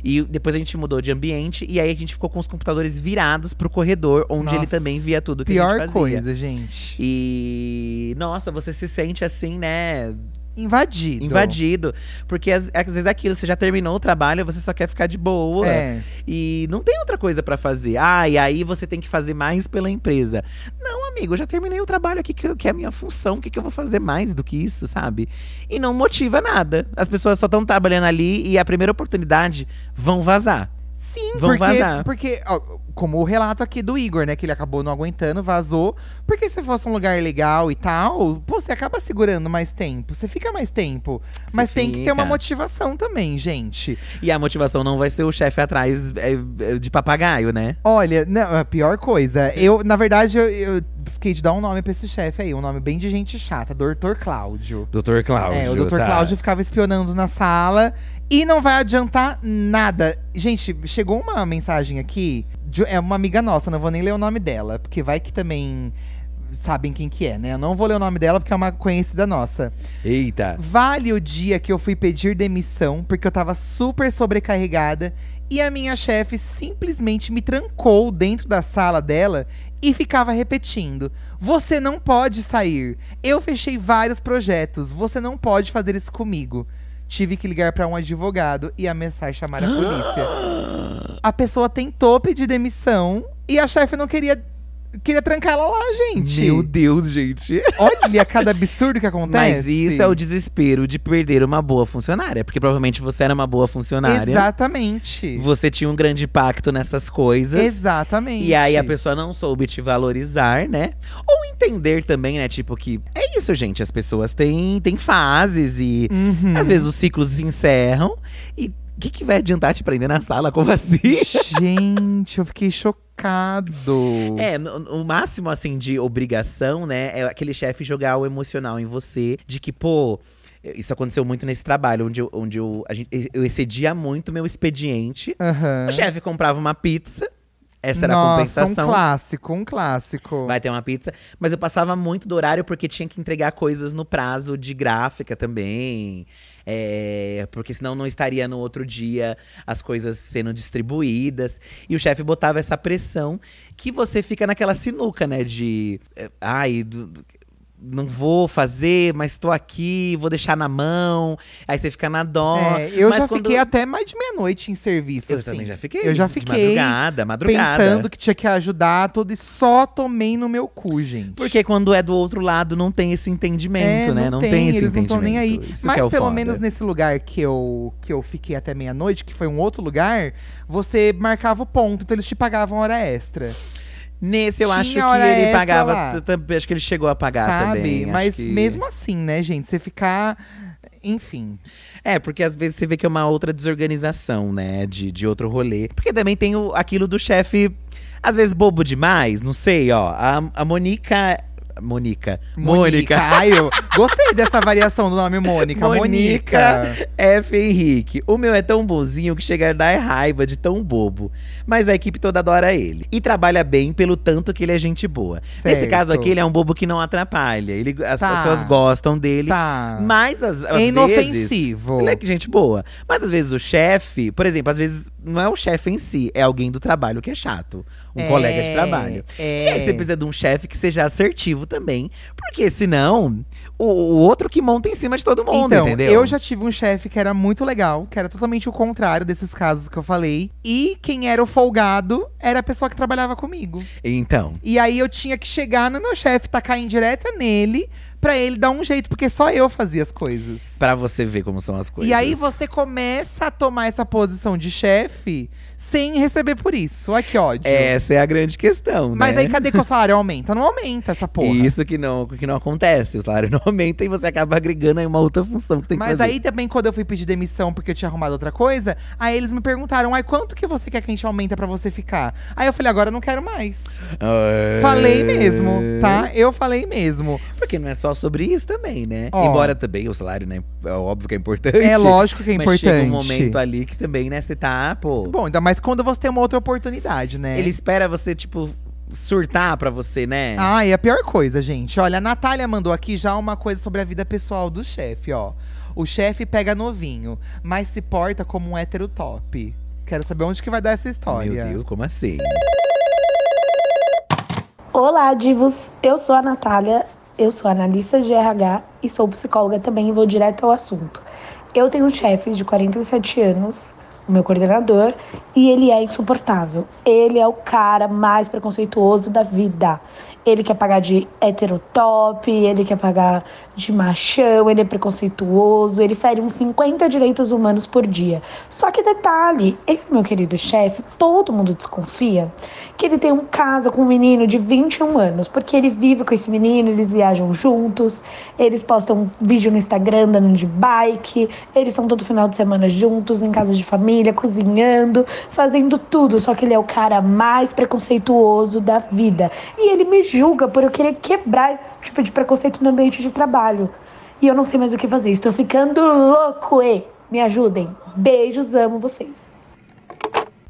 E depois a gente mudou de ambiente e aí a gente ficou com os computadores virados pro corredor, onde ele
Nossa,
também via tudo que a gente
Pior
fazia.
coisa, gente.
E nossa, você se sente assim, né?
Invadido.
invadido. Porque às, às vezes é aquilo, você já terminou o trabalho, você só quer ficar de boa.
É.
E não tem outra coisa pra fazer. Ah, e aí você tem que fazer mais pela empresa. Não, amigo, eu já terminei o trabalho aqui, que, que é a minha função. O que, que eu vou fazer mais do que isso, sabe? E não motiva nada. As pessoas só estão trabalhando ali e a primeira oportunidade vão vazar.
Sim,
Vão
porque,
vazar.
porque ó, como o relato aqui do Igor, né? Que ele acabou não aguentando, vazou. Porque se fosse um lugar legal e tal, pô, você acaba segurando mais tempo. Você fica mais tempo.
Você
Mas tem que ter uma
fica.
motivação também, gente.
E a motivação não vai ser o chefe atrás é, é, de papagaio, né?
Olha, não, a pior coisa. Eu, na verdade, eu, eu fiquei de dar um nome pra esse chefe aí. Um nome bem de gente chata. Doutor Cláudio.
Doutor Cláudio.
É, o doutor
tá.
Cláudio ficava espionando na sala e não vai adiantar nada. Gente, chegou uma mensagem aqui, de, é uma amiga nossa, não vou nem ler o nome dela, porque vai que também sabem quem que é, né? Eu não vou ler o nome dela porque é uma conhecida nossa.
Eita.
Vale o dia que eu fui pedir demissão porque eu tava super sobrecarregada e a minha chefe simplesmente me trancou dentro da sala dela e ficava repetindo: Você não pode sair. Eu fechei vários projetos. Você não pode fazer isso comigo. Tive que ligar pra um advogado e ameaçar chamar a polícia. A pessoa tentou pedir demissão e a chefe não queria queria trancar ela lá, gente.
Meu Deus, gente.
Olha cada absurdo que acontece.
Mas isso é o desespero de perder uma boa funcionária. Porque provavelmente você era uma boa funcionária.
Exatamente.
Você tinha um grande impacto nessas coisas.
Exatamente.
E aí a pessoa não soube te valorizar, né? Ou entender também, né? Tipo, que é isso, gente. As pessoas têm, têm fases e
Uhum.
às vezes os ciclos se encerram. E o que, que vai adiantar te prender na sala? Como assim?
Gente, eu fiquei chocado.
É, o máximo, assim, de obrigação, né? É aquele chefe jogar o emocional em você. De que, pô… Isso aconteceu muito nesse trabalho, onde eu, onde eu, a gente, eu excedia muito meu expediente.
Aham.
O chefe comprava uma pizza. Essa era a
Nossa,
compensação.
um clássico, um clássico.
Vai ter uma pizza. Mas eu passava muito do horário porque tinha que entregar coisas no prazo de gráfica também. É, porque senão não estaria no outro dia as coisas sendo distribuídas. E o chefe botava essa pressão que você fica naquela sinuca, né? De. é, Ai. do- não vou fazer, mas tô aqui, vou deixar na mão. Aí você fica na dó.
É, eu
Mas
já
quando-
fiquei até mais de meia-noite em serviço.
Eu
assim.
também já fiquei.
Eu já fiquei
Madrugada, madrugada.
pensando que tinha que ajudar tudo e só tomei no meu cu, gente.
Porque quando é do outro lado, não tem esse entendimento,
É,
né? Não tem, esse
eles não
entendimento.
estão nem aí.
Isso
Mas
é
pelo
foda.
menos nesse lugar que eu, que eu fiquei até meia-noite, que foi um outro lugar, você marcava o ponto, então eles te pagavam hora extra.
Nesse eu
Tinha
acho que
hora
ele
extra
pagava.
lá.
Acho que ele chegou a pagar
sabe?
também. acho
Mas
que-
mesmo assim, né, gente? Você ficar. Enfim.
É, porque às vezes você vê que é uma outra desorganização, né? De, de outro rolê. Porque também tem o, aquilo do chefe, às vezes bobo demais, não sei, ó. A, a Monica. Mônica.
Mônica. Ai, eu gostei dessa variação do nome Mônica. Mônica.
F. Henrique. O meu é tão bonzinho que chega a dar raiva de tão bobo. Mas a equipe toda adora ele. E trabalha bem pelo tanto que ele é gente boa. Nesse
Certo.
caso aqui, ele é um bobo que não atrapalha. Ele, as
Tá.
pessoas gostam dele.
Tá.
Mas às, às
É
vezes.
inofensivo.
Ele é gente boa. Mas às vezes o chefe, por exemplo, às vezes não é o chefe em si, é alguém do trabalho que é chato. Um
É,
colega de trabalho.
é.
E aí você precisa de um chefe que seja assertivo também. Porque senão, o, o outro que monta em cima de todo mundo,
então,
entendeu?
eu já tive um chefe que era muito legal, que era totalmente o contrário desses casos que eu falei. E quem era o folgado era a pessoa que trabalhava comigo.
Então.
E aí eu tinha que chegar no meu chefe, tacar indireta nele, pra ele dar um jeito, porque só eu fazia as coisas.
Pra você ver como são as coisas.
E aí você começa a tomar essa posição de chefe sem receber por isso. Olha que ódio.
Essa é a grande questão,
Mas
né?
aí cadê que o salário aumenta? Não aumenta essa porra.
Isso que não, que não acontece. O salário não aumenta e você acaba agregando aí uma outra função que você tem que
Mas
fazer.
aí também, quando eu fui pedir demissão porque eu tinha arrumado outra coisa, aí eles me perguntaram, ai, quanto que você quer que a gente aumenta pra você ficar? Aí eu falei, agora eu não quero mais. Falei mesmo, tá? Eu falei mesmo.
Porque não é só sobre isso também, né?
Ó.
Embora também o salário, né? É óbvio que é importante.
É lógico que é
mas
importante.
chega um momento ali que também, né? Você tá, pô.
Bom, ainda mais quando você tem uma outra oportunidade, né?
Ele espera você, tipo, surtar pra você, né?
Ah, e a pior coisa, gente. Olha, a Natália mandou aqui já uma coisa sobre a vida pessoal do chefe, ó. O chefe pega novinho, mas se porta como um hétero top. Quero saber onde que vai dar essa história.
Meu Deus, como assim?
Olá, divos! Eu sou a Natália, eu sou analista de RH e sou psicóloga também e vou direto ao assunto. Eu tenho um chefe de 47 anos, o meu coordenador, e ele é insuportável. Ele é o cara mais preconceituoso da vida. Ele quer pagar de heterotop, ele quer pagar de machão, ele é preconceituoso, ele fere uns 50 direitos humanos por dia. Só que detalhe, esse meu querido chefe, todo mundo desconfia que ele tem um caso com um menino de 21 anos, porque ele vive com esse menino, eles viajam juntos, eles postam vídeo no Instagram andando de bike, eles estão todo final de semana juntos, em casa de família, cozinhando, fazendo tudo, só que ele é o cara mais preconceituoso da vida. E ele me julga por eu querer quebrar esse tipo de preconceito no ambiente de trabalho. E eu não sei mais o que fazer, estou ficando louco, e me ajudem. Beijos, amo vocês.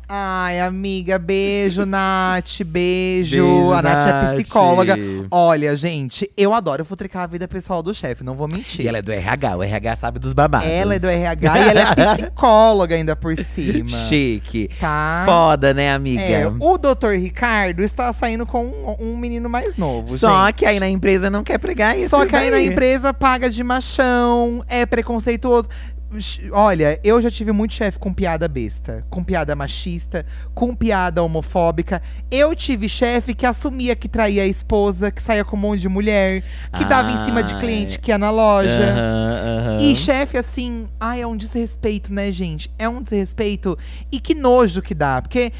Ai, amiga, beijo, Nath, beijo.
Beijo,
a Nath,
Nath.
é psicóloga. Olha, gente, eu adoro futricar a vida pessoal do chefe, não vou mentir.
E ela é do RH, o RH sabe dos babados.
Ela é do RH e ela é psicóloga ainda por cima.
Chique.
Tá?
Foda, né, amiga?
É, o doutor Ricardo está saindo com um, um menino mais novo,
Só
gente.
que aí na empresa não quer pregar isso.
Só que aí na
daí.
empresa paga de machão, é preconceituoso. Olha, eu já tive muito chefe com piada besta, com piada machista, com piada homofóbica. Eu tive chefe que assumia que traía a esposa, que saía com um monte de mulher, que dava em cima de cliente que ia na loja.
Aham, aham.
E chefe, assim, ai, é um desrespeito, né, gente? É um desrespeito. E que nojo que dá. Porque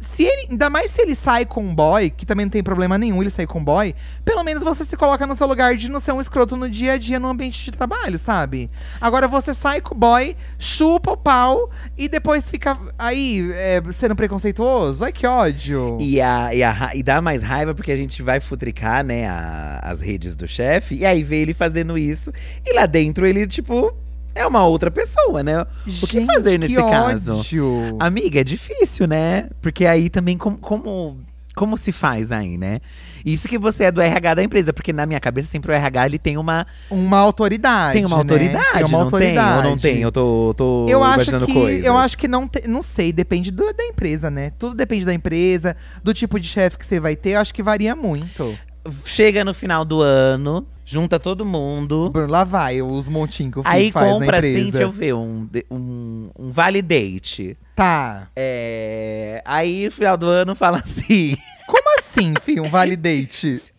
se ele. Ainda mais se ele sai com um boy, que também não tem problema nenhum ele sair com um boy, pelo menos você se coloca no seu lugar de não ser um escroto no dia a dia no ambiente de trabalho, sabe? Agora você sai com o boy, chupa o pau e depois fica aí é, sendo preconceituoso. Ai, que ódio.
E, a, e, a e dá mais raiva porque a gente vai futricar, né, a- as redes do chefe. E aí vê ele fazendo isso. E lá dentro ele, tipo, é uma outra pessoa, né? o que
Gente,
fazer
que
nesse caso?
ódio.
Amiga, é difícil, né? Porque aí também, como, como, como se faz aí, né? Isso que você é do RH da empresa. Porque na minha cabeça, sempre o RH, ele tem uma,
Uma autoridade.
tem uma
né?
autoridade,
Tem uma
não
autoridade.
tem? Ou não tem? Eu tô, tô
Eu acho
imaginando
que
coisas.
eu acho que não te- não sei, depende do- da empresa, né? Tudo depende da empresa, do tipo de chefe que você vai ter, eu acho que varia muito.
Chega no final do ano, junta todo mundo.
Bruno, lá vai os montinhos que o Fih
Aí
faz
compra
na
assim, deixa eu ver, um, um, um vale date.
Tá.
É, aí no final do ano fala assim.
Como assim, filho, um vale date?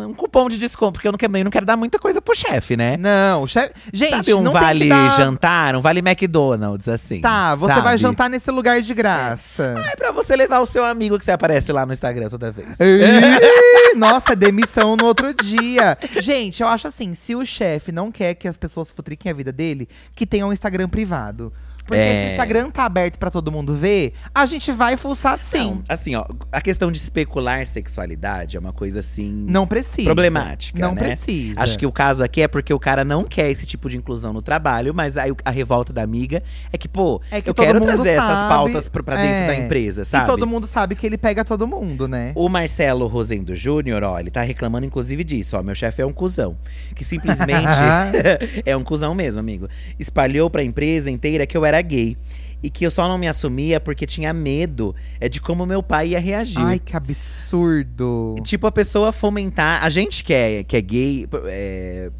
Um, cupom de desconto, porque eu não, também não quero dar muita coisa pro chefe, né?
Não, chefe. Gente,
Sabe um
não
vale
tem que dar...
jantar, um vale McDonald's, assim.
Tá, você
sabe?
vai jantar nesse lugar de graça.
É pra você levar o seu amigo que você aparece lá no Instagram toda vez.
Nossa, demissão no outro dia. Gente, eu acho assim, se o chefe não quer que as pessoas futriquem a vida dele, que tenha um Instagram privado. Porque
É.
se o Instagram tá aberto pra todo mundo ver, a gente vai fuçar sim.
Não, assim, ó, a questão de especular sexualidade é uma coisa assim.
Não precisa.
Problemática.
Não
né?
precisa.
Acho que o caso aqui é porque o cara não quer esse tipo de inclusão no trabalho, mas aí a revolta da amiga é que, pô,
É que
eu quero trazer essas
sabe,
pautas pra, pra dentro
é.
da empresa, sabe?
E todo mundo sabe que ele pega todo mundo, né?
O Marcelo Rosendo Júnior, ó, ele tá reclamando inclusive disso, ó. Meu chefe é um cuzão. Que simplesmente é um cuzão mesmo, amigo. Espalhou pra empresa inteira que eu era gay. E que eu só não me assumia porque tinha medo é de como meu pai ia reagir.
Ai, que absurdo.
Tipo, a pessoa fomentar. A gente que é, que é gay, é,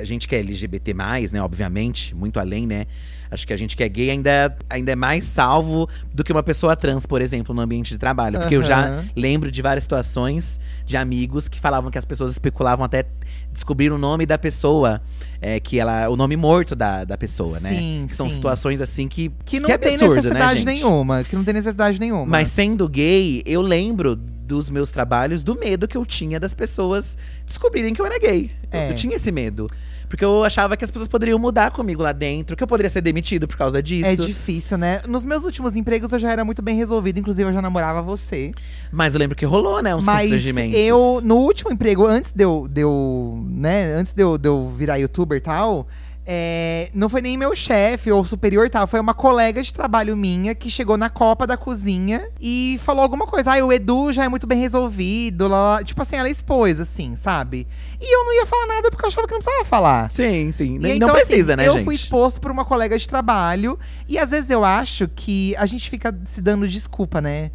a gente que é LGBT, né? Obviamente, muito além, né? Acho que a gente que é gay ainda, ainda é mais salvo do que uma pessoa trans, por exemplo, no ambiente de trabalho. Porque eu já lembro de várias situações de amigos que falavam que as pessoas especulavam até descobrir o nome da pessoa, é, que ela, o nome morto da, da pessoa, né?
Sim,
Que São
sim.
situações assim que.
Que não
é
tem
absurdo, né,
necessidade
gente?
nenhuma. Que não tem necessidade nenhuma.
Mas sendo gay, eu lembro dos meus trabalhos do medo que eu tinha das pessoas descobrirem que eu era gay. Eu-
É.
Eu, tinha esse medo. Porque eu achava que as pessoas poderiam mudar comigo lá dentro, que eu poderia ser demitido por causa disso.
É difícil, né? Nos meus últimos empregos eu já era muito bem resolvido, inclusive eu já namorava você.
Mas eu lembro que rolou, né? Uns
Mas
constrangimentos.
eu, no último emprego, antes de eu, de eu né, antes de eu, de eu virar youtuber e tal, é, não foi nem meu chefe ou superior e tal, foi uma colega de trabalho minha que chegou na copa da cozinha e falou alguma coisa. Ah, o Edu já é muito bem resolvido, lá, lá. tipo assim, ela expôs, assim, sabe? E eu não ia falar nada porque eu achava que não precisava falar.
Sim, sim.
E
Nem
então,
não precisa,
assim,
né,
eu
gente?
fui exposto por uma colega de trabalho. E às vezes eu acho que a gente fica se dando desculpa, né?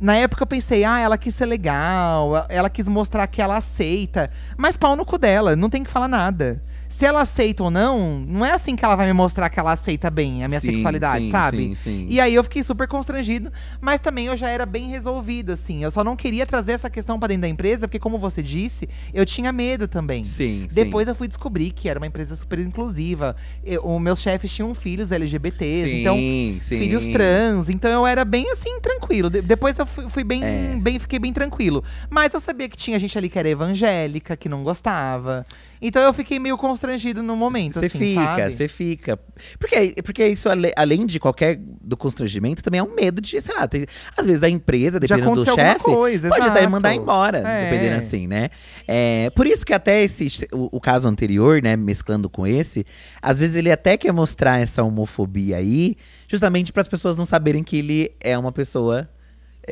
Na época eu pensei, ah, ela quis ser legal, ela quis mostrar que ela aceita. Mas pau no cu dela, não tem que falar nada. Se ela aceita ou não, não é assim que ela vai me mostrar que ela aceita bem a minha
Sim,
sexualidade,
sim,
sabe?
sim, sim.
E aí eu fiquei super constrangido, mas também eu já era bem resolvido, assim. Eu só não queria trazer essa questão pra dentro da empresa, porque como você disse, eu tinha medo também.
Sim, sim.
Depois eu fui descobrir que era uma empresa super inclusiva. Eu, os meus chefes tinham filhos LGBTs,
Sim,
então
sim.
filhos trans. Então eu era bem assim, tranquilo. De- depois eu fui, fui bem,
É.
bem, fiquei bem tranquilo. Mas eu sabia que tinha gente ali que era evangélica, que não gostava. Então eu fiquei meio constrangido no momento,
Você
assim,
fica, você fica. Porque, porque isso, ale- além de qualquer do constrangimento, também é um medo de, sei lá, tem- às vezes da empresa, dependendo do chefe,
coisa,
pode até mandar embora,
É.
dependendo assim, né? É, por isso que até esse, o, o caso anterior, né, mesclando com esse, às vezes ele até quer mostrar essa homofobia aí, justamente para as pessoas não saberem que ele é uma pessoa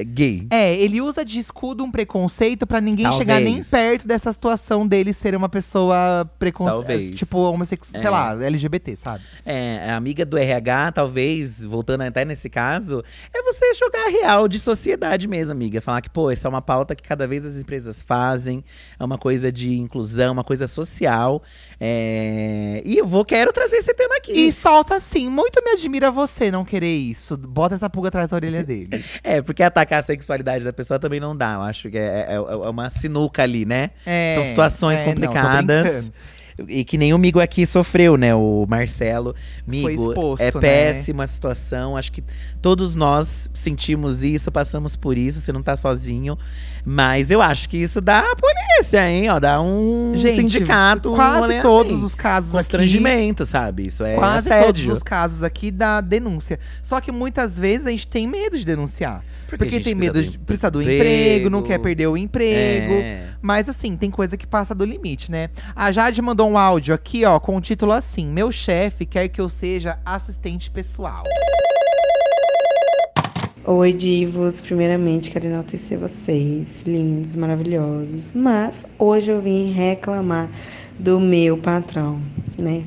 é, gay.
É, ele usa de escudo um preconceito pra ninguém chegar nem
Talvez.
perto dessa situação dele ser uma pessoa preconceituosa.
Talvez.
Tipo, homossexual, sei
É.
lá, LGBT, sabe?
É, a amiga do RH, talvez, voltando até nesse caso, é você jogar a real de sociedade mesmo, amiga. Falar que, pô, essa é uma pauta que cada vez as empresas fazem, é uma coisa de inclusão, uma coisa social. é, E eu vou, quero trazer esse tema aqui.
E solta assim, muito me admira você não querer isso. Bota essa pulga atrás da orelha dele.
É, porque atacar a sexualidade da pessoa também não dá. Eu acho que é, é- é uma sinuca ali, né?
É,
São situações
é, não,
complicadas.
brincando.
E que nem o Migo aqui sofreu, né? O Marcelo. Migo,
exposto,
é
né?
péssima a situação. Acho que todos nós sentimos isso, passamos por isso. Você não tá sozinho. Mas eu acho que isso dá polícia, hein? Ó, dá um
Gente,
sindicato. um
quase
rolê
todos
assim.
os casos aqui.
Constrangimento, sabe? Isso é
Quase
assédio.
todos os casos aqui da denúncia. Só que muitas vezes a gente tem medo de denunciar.
Porque
Porque,
a
tem medo
do
de precisar do
emprego.
emprego, não quer perder o emprego.
É.
Mas assim, tem coisa que passa do limite, né? A Jade mandou um áudio aqui, ó, com o título assim: Meu chefe quer que eu seja assistente pessoal.
Oi, divos. Primeiramente, quero enaltecer vocês, lindos, maravilhosos. Mas hoje eu vim reclamar do meu patrão, né?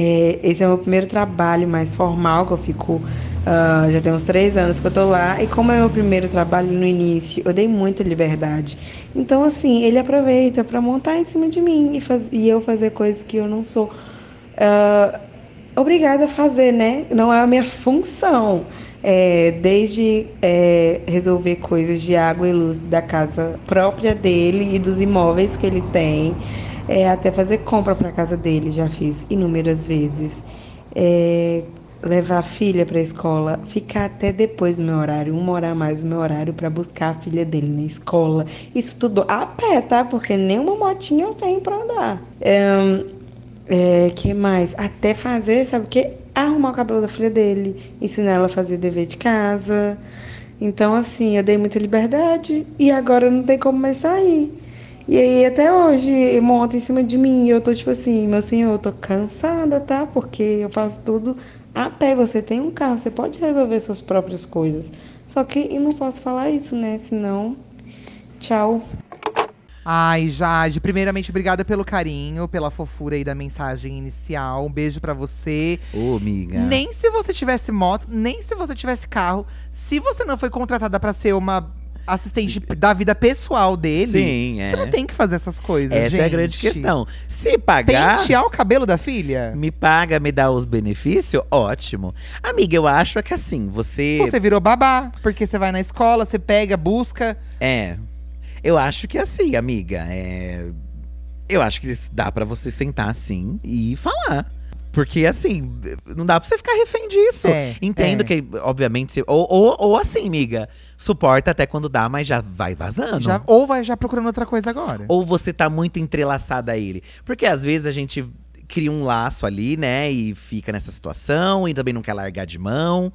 É, esse é o meu primeiro trabalho mais formal que eu fico. ah, já tem uns três anos que eu tô lá. E como é meu primeiro trabalho no início, eu dei muita liberdade. Então, assim, ele aproveita para montar em cima de mim e, faz- e eu fazer coisas que eu não sou ah, obrigada a fazer, né? Não é a minha função. É, desde é, resolver coisas de água e luz da casa própria dele e dos imóveis que ele tem, é, até fazer compra para casa dele, já fiz inúmeras vezes. É, levar a filha para a escola, ficar até depois do meu horário, uma hora a mais do meu horário para buscar a filha dele na escola. Isso tudo a pé, tá? Porque nenhuma motinha eu tenho para andar. É, é, que mais? Até fazer, sabe o quê? arrumar o cabelo da filha dele, ensinar ela a fazer dever de casa. Então, assim, eu dei muita liberdade e agora não tem como mais sair. E aí, até hoje, monta em cima de mim e eu tô tipo assim, meu senhor, eu tô cansada, tá? Porque eu faço tudo a pé. Você tem um carro, você pode resolver suas próprias coisas. Só que eu não posso falar isso, né? Senão, tchau.
Ai, Jade, primeiramente, obrigada pelo carinho, pela fofura aí da mensagem inicial. Um beijo pra você.
Ô, amiga.
Nem se você tivesse moto, nem se você tivesse carro, se você não foi contratada pra ser uma assistente da vida pessoal dele,
Sim, é.
você não tem que fazer essas coisas,
Essa é a grande
gente.
questão. Se pagar,
Pentear o cabelo da filha?
me paga, me dá os benefícios, ótimo. Amiga, eu acho é que assim, você.
Você virou babá, porque você vai na escola, você pega, busca.
É. Eu acho que assim, amiga, é. Eu acho que dá pra você sentar assim e falar. Porque assim, não dá pra você ficar refém disso.
É,
Entendo
é.
que, obviamente, você- ou, ou, ou assim, amiga, suporta até quando dá, mas já vai vazando.
Já, ou vai já procurando outra coisa agora.
Ou você tá muito entrelaçada a ele. Porque às vezes a gente cria um laço ali, né? E fica nessa situação e também não quer largar de mão.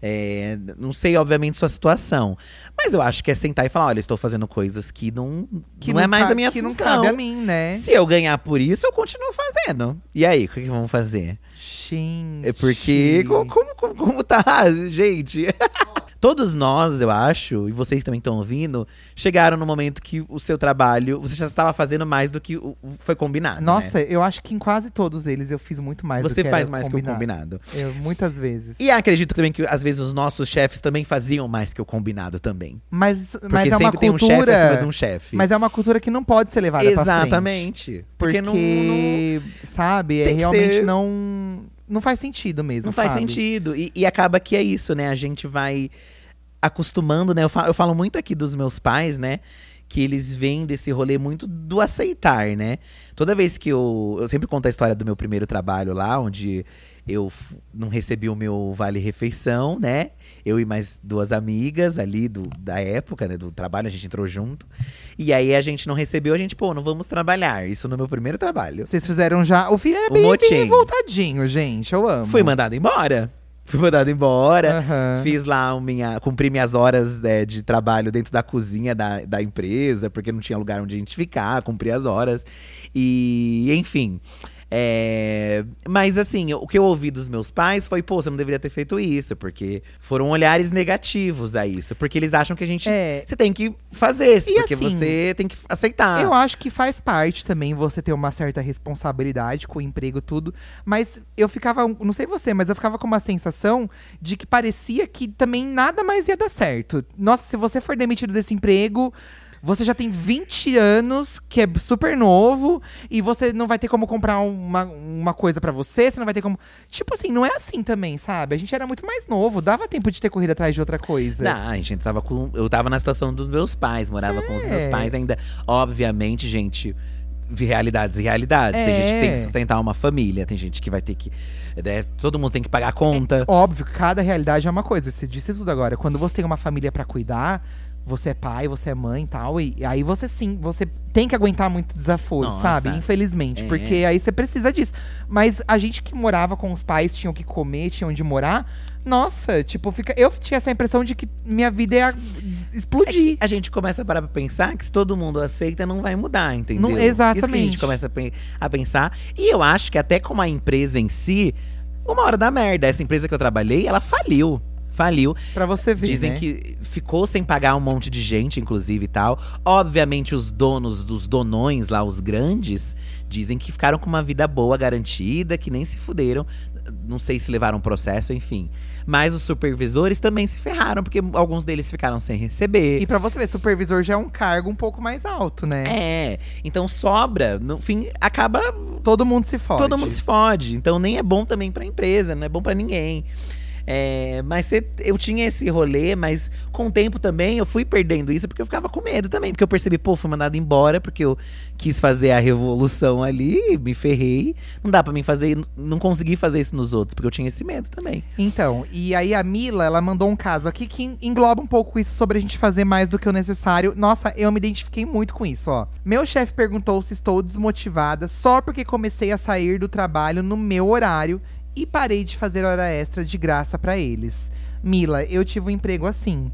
É, não sei, obviamente, sua situação. Mas eu acho que é sentar e falar: olha, estou fazendo coisas que não,
que
não, é mais a minha
que
função.
não cabe a mim, né?
Se eu ganhar por isso, eu continuo fazendo. E aí, o que, que vamos fazer?
Gente.
É porque. Como, como, como- como tá, gente? Todos nós, eu acho, e vocês também estão ouvindo, chegaram no momento que o seu trabalho, você já estava fazendo mais do que foi combinado.
Nossa,
né?
eu acho que em quase todos eles eu fiz muito mais do
Você
que
faz mais que o combinado.
Eu, muitas vezes.
E acredito também que às vezes os nossos chefes também faziam mais que o combinado também.
mas,
Porque
mas é
sempre
uma
tem um chefe acima
cultura.
de um chefe.
mas é uma cultura que não pode ser levada pra frente.
Exatamente.
Porque,
Porque não, não,
sabe, é realmente
ser-
não. Não faz sentido mesmo.
não faz
sabe?
sentido. E, e acaba que é isso, né? A gente vai acostumando, né? Eu falo, eu falo muito aqui dos meus pais, né? Que eles vêm desse rolê muito do aceitar, né? Toda vez que eu. Eu sempre conto a história do meu primeiro trabalho lá, onde eu não recebi o meu vale-refeição, né? Eu e mais duas amigas ali do, da época, né? Do trabalho, a gente entrou junto. E aí a gente não recebeu, a gente, pô, não vamos trabalhar. Isso no meu primeiro trabalho.
Vocês fizeram já. O filho era
O
bem, bem
motim.
revoltadinho, gente. Eu amo.
Fui mandado embora. Fui mandado embora.
Aham.
Fiz lá minha. Cumpri minhas horas né, de trabalho dentro da cozinha da, da empresa, porque não tinha lugar onde a gente ficar, cumpri as horas. E, enfim. É, Mas assim, o que eu ouvi dos meus pais foi, pô, você não deveria ter feito isso, porque foram olhares negativos a isso. Porque eles acham que a gente.
É.
Você tem que fazer isso,
E
porque
assim,
você tem que aceitar.
Eu acho que faz parte também você ter uma certa responsabilidade com o emprego, tudo. Mas eu ficava, não sei você, mas eu ficava com uma sensação de que parecia que também nada mais ia dar certo. Nossa, se você for demitido desse emprego. Você já tem 20 anos, que é super novo, e você não vai ter como comprar uma, uma coisa pra você, você não vai ter como. Tipo assim, não é assim também, sabe? A gente era muito mais novo, dava tempo de ter corrido atrás de outra coisa.
Não, a gente tava com. Eu tava na situação dos meus pais, morava com os meus
É.
pais ainda. Obviamente, gente. vi Realidades e realidades. Tem gente que tem que
É.
sustentar uma família, tem gente que vai ter que. né, todo mundo tem que pagar a conta.
Óbvio, cada realidade é uma coisa. Você disse tudo agora. Quando você tem uma família pra cuidar, você é pai, você é mãe e tal. E aí você sim, você tem que aguentar muito desaforo,
Nossa.
sabe? Infelizmente.
É.
Porque aí você precisa disso. Mas a gente que morava com os pais, tinham que comer, tinham onde morar. Nossa, tipo, fica. Eu tinha essa impressão de que minha vida ia explodir.
A gente começa a parar pra pensar que se todo mundo aceita, não vai mudar, entendeu?
Não-
Isso que a
exatamente.
gente começa a pensar. E eu acho que até como a empresa em si, uma hora da merda. Essa empresa que eu trabalhei, ela faliu. Faliu.
Pra você ver.
Dizem
né?
que ficou sem pagar um monte de gente, inclusive e tal. Obviamente, os donos dos donões lá, os grandes, dizem que ficaram com uma vida boa, garantida, que nem se fuderam. Não sei se levaram processo, enfim. Mas os supervisores também se ferraram, porque alguns deles ficaram sem receber.
E pra você ver, supervisor já é um cargo um pouco mais alto, né?
É, então sobra, no fim, acaba
Todo mundo se fode.
Todo mundo se fode. Então nem é bom também pra empresa, não é bom pra ninguém. É, mas cê- eu tinha esse rolê, mas com o tempo também eu fui perdendo isso porque eu ficava com medo também. Porque eu percebi, pô, fui mandado embora porque eu quis fazer a revolução ali, me ferrei. Não dá pra mim fazer, não consegui fazer isso nos outros, porque eu tinha esse medo também.
Então, e aí a Mila, ela mandou um caso aqui que engloba um pouco isso sobre a gente fazer mais do que o necessário. Nossa, eu me identifiquei muito com isso, ó. Meu chefe perguntou se estou desmotivada só porque comecei a sair do trabalho no meu horário e parei de fazer hora extra de graça pra eles. Mila, eu tive um emprego assim.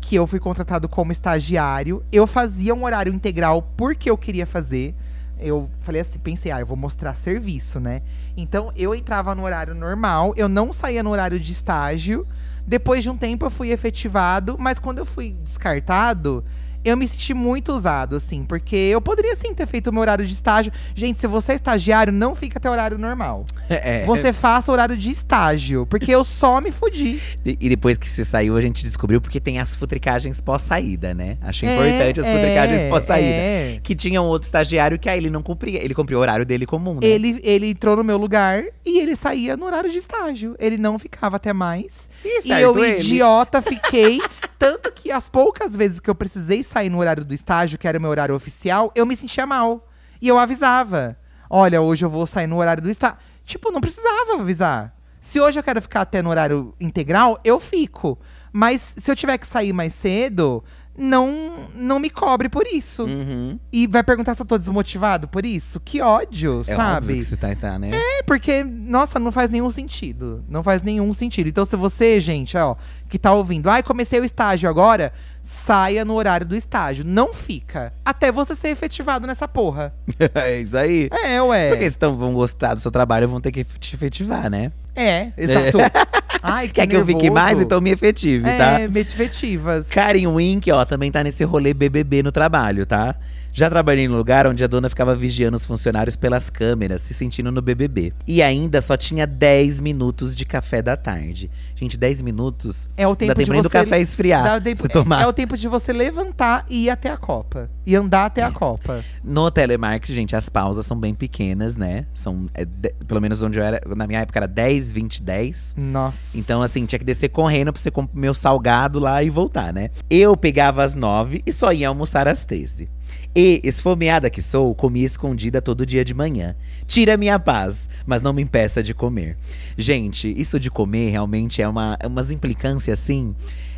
Que eu fui contratado como estagiário. Eu fazia um horário integral porque eu queria fazer. Eu falei assim, pensei, ah, eu vou mostrar serviço, né? Então eu entrava no horário normal, eu não saía no horário de estágio. Depois de um tempo eu fui efetivado, mas quando eu fui descartado, eu me senti muito usado, assim, porque eu poderia sim ter feito o meu horário de estágio. Gente, se você é estagiário, não fica até horário normal.
É.
Você faça horário de estágio, porque eu só me fudi.
E depois que você saiu, a gente descobriu porque tem as futricagens pós-saída, né? Acho
É,
importante as
é,
futricagens pós-saída.
é.
Que tinha um outro estagiário que aí ele não cumpria. Ele cumpria o horário dele comum, né?
Ele, ele entrou no meu lugar e ele saía no horário de estágio. Ele não ficava até mais.
E
E eu,
ele.
idiota, fiquei. Tanto que as poucas vezes que eu precisei sair no horário do estágio, que era o meu horário oficial, eu me sentia mal. E eu avisava. Olha, hoje eu vou sair no horário do estágio. Tipo, não precisava avisar. Se hoje eu quero ficar até no horário integral, eu fico. Mas se eu tiver que sair mais cedo, não, não me cobre por isso.
Uhum.
E vai perguntar se eu tô desmotivado por isso? Que ódio,
É
sabe?
óbvio que você tá, tá, né?
É, porque, nossa, não faz nenhum sentido. Não faz nenhum sentido. Então, se você, gente, ó, que tá ouvindo, ai, comecei o estágio agora, saia no horário do estágio. Não fica. Até você ser efetivado nessa porra.
é isso aí.
É, ué.
Porque se então vão gostar do seu trabalho, vão ter que te efetivar, né?
É, exato. Ai, que
Quer que eu fique
nervoso.
mais? Então me efetive, tá?
É, efetivas.
Karen Wink, ó, também tá nesse rolê BBB no trabalho, tá? Já trabalhei no lugar onde a dona ficava vigiando os funcionários pelas câmeras, se sentindo no BBB. E ainda só tinha 10 minutos de café da tarde. Gente, 10 minutos.
É o tempo
dá tempo
de você
do café esfriar.
Tempo-
tomar.
É, é o tempo de você levantar e ir até a Copa. E andar até a Copa.
No telemarketing, gente, as pausas são bem pequenas, né? São, é, de- pelo menos onde eu era, na minha época era 10, 20, 10.
Nossa.
Então, assim, tinha que descer correndo pra você comer meu salgado lá e voltar, né? Eu pegava às nove e só ia almoçar às 13. E, esfomeada que sou, comia escondida todo dia de manhã. Tira minha paz, mas não me impeça de comer. Gente, isso de comer realmente é uma, umas implicâncias assim.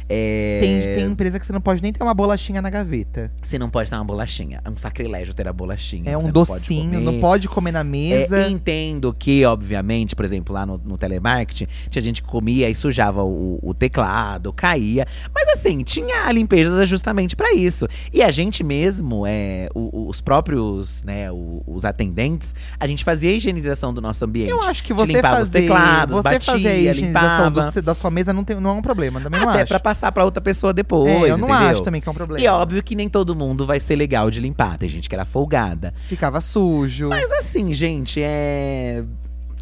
É...
Tem, tem empresa que você não pode nem ter uma bolachinha na gaveta.
Você não pode ter uma bolachinha. É um sacrilégio ter a bolachinha.
É um
não pode
docinho, não pode comer na mesa.
É, entendo que, obviamente, por exemplo, lá no, no telemarketing, tinha gente que comia e sujava o, o teclado, caía. Mas assim, tinha limpezas justamente pra isso. E a gente mesmo, é, os próprios, né, os atendentes, a gente fazia a higienização do nosso ambiente.
Eu acho que você
limpava
fazer,
os teclados,
você
batia,
fazer a higienização do
limpava.
da sua mesa não, tem, não é um problema, também não
Até
acho.
pra passar pra outra pessoa depois,
é, eu não
entendeu?
acho também que é um problema.
E óbvio que nem todo mundo vai ser legal de limpar. Tem gente que era folgada.
Ficava sujo.
Mas assim, gente, é.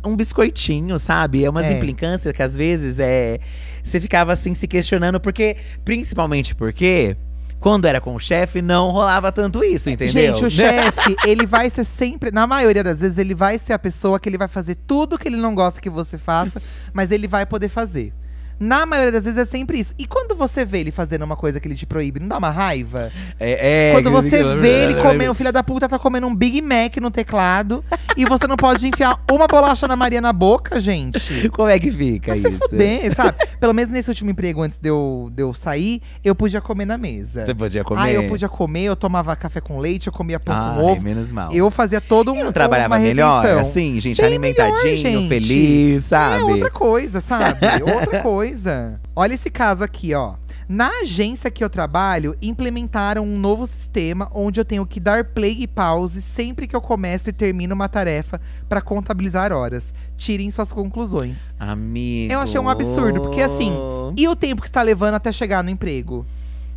Um biscoitinho, sabe? É umas
É.
implicâncias que às vezes é. Você ficava assim se questionando, porque. Principalmente porque. Quando era com o chefe, não rolava tanto isso, entendeu?
Gente, o chefe, ele vai ser sempre, na maioria das vezes, ele vai ser a pessoa que ele vai fazer tudo que ele não gosta que você faça, mas ele vai poder fazer. Na maioria das vezes é sempre isso. E quando você vê ele fazendo uma coisa que ele te proíbe, não dá uma raiva?
É, é,
Quando você vê ele comendo, o filho da puta tá comendo um Big Mac no teclado e você não pode enfiar uma bolacha na Maria na boca, gente.
Como é que fica
Vai
isso?
se fuder, sabe? Pelo menos nesse último emprego, antes de eu, de eu sair, eu podia comer na mesa.
Você podia comer?
Ah, eu podia comer, eu tomava café com leite, eu comia pão
Ai,
com ovo.
menos mal.
Eu fazia todo um.
E não trabalhava melhor, assim, gente,
Bem
alimentadinho,
melhor, gente.
feliz, sabe?
É outra coisa, sabe? outra coisa. Olha esse caso aqui, ó. Na agência que eu trabalho, implementaram um novo sistema onde eu tenho que dar play e pause sempre que eu começo e termino uma tarefa pra contabilizar horas. Tirem suas conclusões.
Amigo.
Eu achei um absurdo, porque assim, e o tempo que está levando até chegar no emprego?